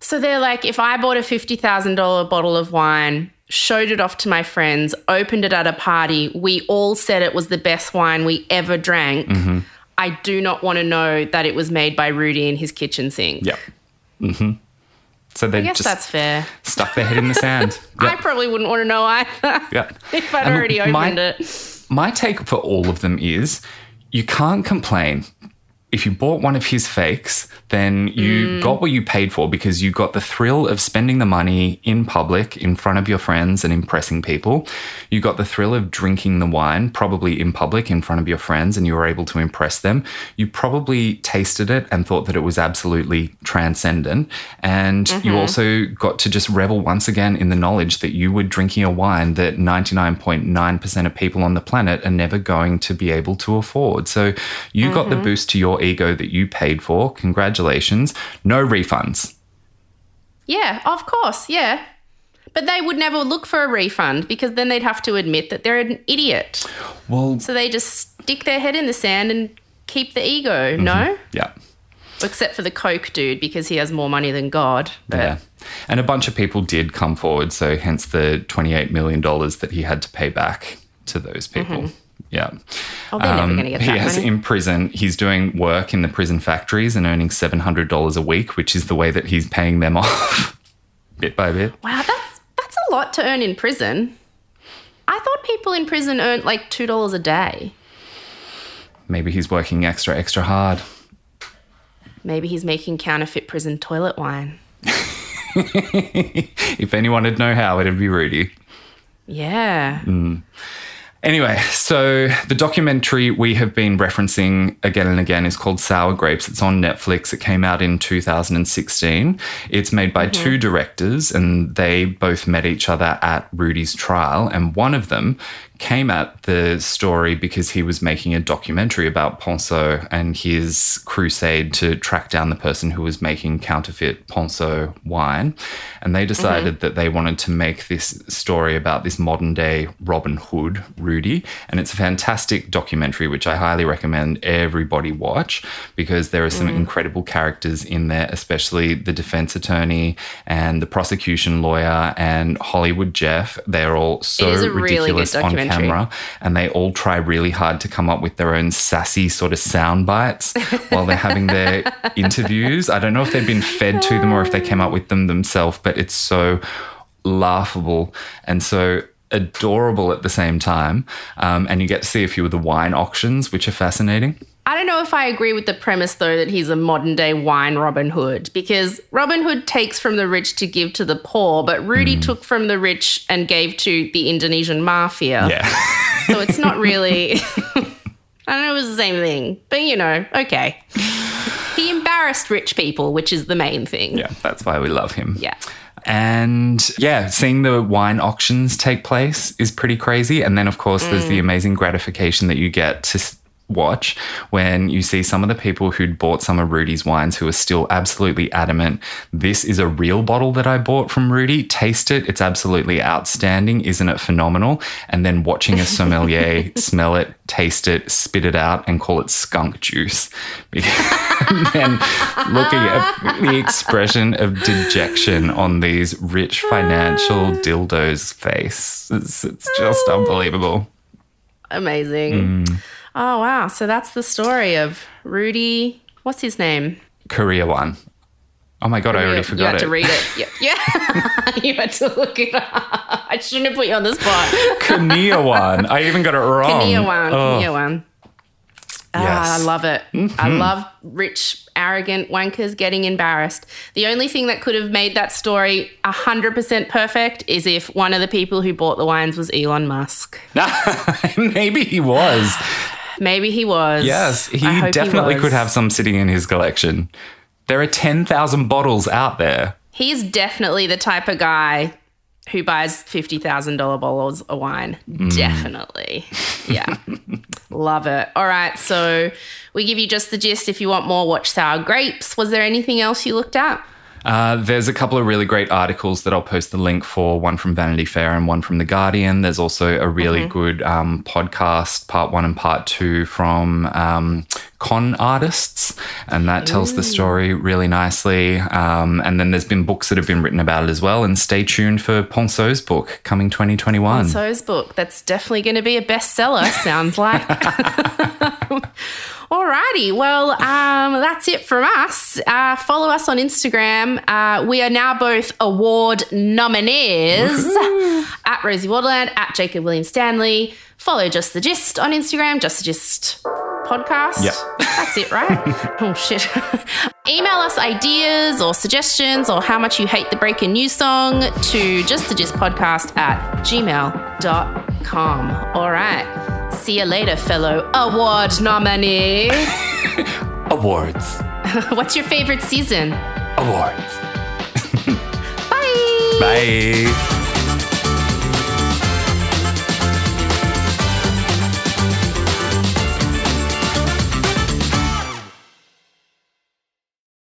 So they're like, if I bought a $50,000 bottle of wine, showed it off to my friends, opened it at a party, we all said it was the best wine we ever drank. Mm-hmm. I do not want to know that it was made by Rudy in his kitchen sink. Yep. hmm So they I guess just that's fair. stuck their head in the sand. <laughs> I probably wouldn't want to know either <laughs> Yep. <laughs> if I'd And already my- opened it. My take for all of them is you can't complain. If you bought one of his fakes, then you Mm. got what you paid for because you got the thrill of spending the money in public in front of your friends and impressing people. You got the thrill of drinking the wine, probably in public in front of your friends, and you were able to impress them. You probably tasted it and thought that it was absolutely transcendent. And Mm-hmm. you also got to just revel once again in the knowledge that you were drinking a wine that 99.9% of people on the planet are never going to be able to afford. So you got the Mm-hmm. boost to your ego that you paid for. Congratulations. No refunds. Yeah, of course. Yeah. But they would never look for a refund because then they'd have to admit that they're an idiot. Well, So they just stick their head in the sand and keep the ego, Mm-hmm. no? yeah. Except for the Coke dude because he has more money than God. But Yeah. And a bunch of people did come forward. So hence the $28 million that he had to pay back to those people. Yeah. oh, they're never Um, going to get he has money. in prison. He's doing work in the prison factories and earning seven hundred dollars a week, which is the way that he's paying them <laughs> off, bit by bit. wow, that's that's a lot to earn in prison. I thought people in prison earned like two dollars a day. Maybe he's working extra, extra hard. Maybe he's making counterfeit prison toilet wine. <laughs> If anyone would know how, it'd be Rudy. Yeah. Mm. Anyway, so the documentary we have been referencing again and again is called Sour Grapes. It's on Netflix. It came out in 2016. It's made by two mm-hmm. directors, and they both met each other at Rudy's trial. And one of them came at the story because he was making a documentary about Ponsot and his crusade to track down the person who was making counterfeit Ponsot wine. And they decided that they wanted to make this story about this modern day Robin Hood, Rudy. And it's a fantastic documentary, which I highly recommend everybody watch because there are some incredible characters in there, especially the defense attorney and the prosecution lawyer and Hollywood Jeff. They're all so a really ridiculous on. Camera and they all try really hard to come up with their own sassy sort of sound bites while they're having their <laughs> interviews. I don't know if they've been fed to them or if they came up with them themselves, but it's so laughable and so adorable at the same time. Um, and you get to see a few of the wine auctions, which are fascinating. I don't know if I agree with the premise, though, that he's a modern day wine Robin Hood, because Robin Hood takes from the rich to give to the poor, but Rudy Hmm. took from the rich and gave to the Indonesian mafia. Yeah. <laughs> So it's not really. <laughs> I don't know, it was the same thing, but you know, okay. He embarrassed rich people, which is the main thing. yeah, that's why we love him. Yeah. And yeah, seeing the wine auctions take place is pretty crazy. And then, of course, there's the amazing gratification that you get to watch when you see some of the people who'd bought some of Rudy's wines who are still absolutely adamant this is a real bottle that I bought from Rudy. Taste it. It's absolutely outstanding. Isn't it phenomenal? And then watching a sommelier <laughs> smell it, taste it, spit it out, and call it skunk juice. <laughs> and then looking at the expression of dejection on these rich financial <sighs> dildos' face. It's, it's just unbelievable. Amazing. Hmm. Oh, wow. So that's the story of Rudy. What's his name? Korea one. Oh my god, I already forgot you had it. to read it. <laughs> Yeah. yeah. <laughs> you had to look it up. I shouldn't have put you on the spot. Korea one. I even got it wrong. Korea one. Oh, Kania one. Ah, Yes. I love it. I love rich, arrogant wankers getting embarrassed. The only thing that could have made that story 100% perfect is if one of the people who bought the wines was Elon Musk. <laughs> Maybe he was. Maybe he was. Yes, he definitely was. could have some sitting in his collection. There are 10,000 bottles out there. He's definitely the type of guy who buys $50,000 bottles of wine. Mm. Definitely. Yeah. <laughs> Love it. All right. So we give you just the gist. If you want more, watch Sour Grapes. Was there anything else you looked at? Uh, there's a couple of really great articles that I'll post the link for, one from Vanity Fair and one from The Guardian. There's also a really good um, podcast, part one and part two, from um, con artists, and that tells the story really nicely. Um, and then there's been books that have been written about it as well. And stay tuned for Ponsot's book coming 2021. So's book. That's definitely going to be a bestseller, sounds like. <laughs> <laughs> Alrighty, well, um, that's it from us. Uh, follow us on Instagram. Uh, we are now both award nominees at Rosie Waterland, at Jacob William Stanley. Follow Just the Gist on Instagram, Just the Gist podcast. Yep. That's it, right? <laughs> oh, shit. Email us ideas or suggestions or how much you hate the breaking news song to just the gist podcast at gmail.com. All right. See you later, fellow award nominee. <laughs> Awards. <laughs> What's your favorite season? Awards. <laughs> Bye. Bye.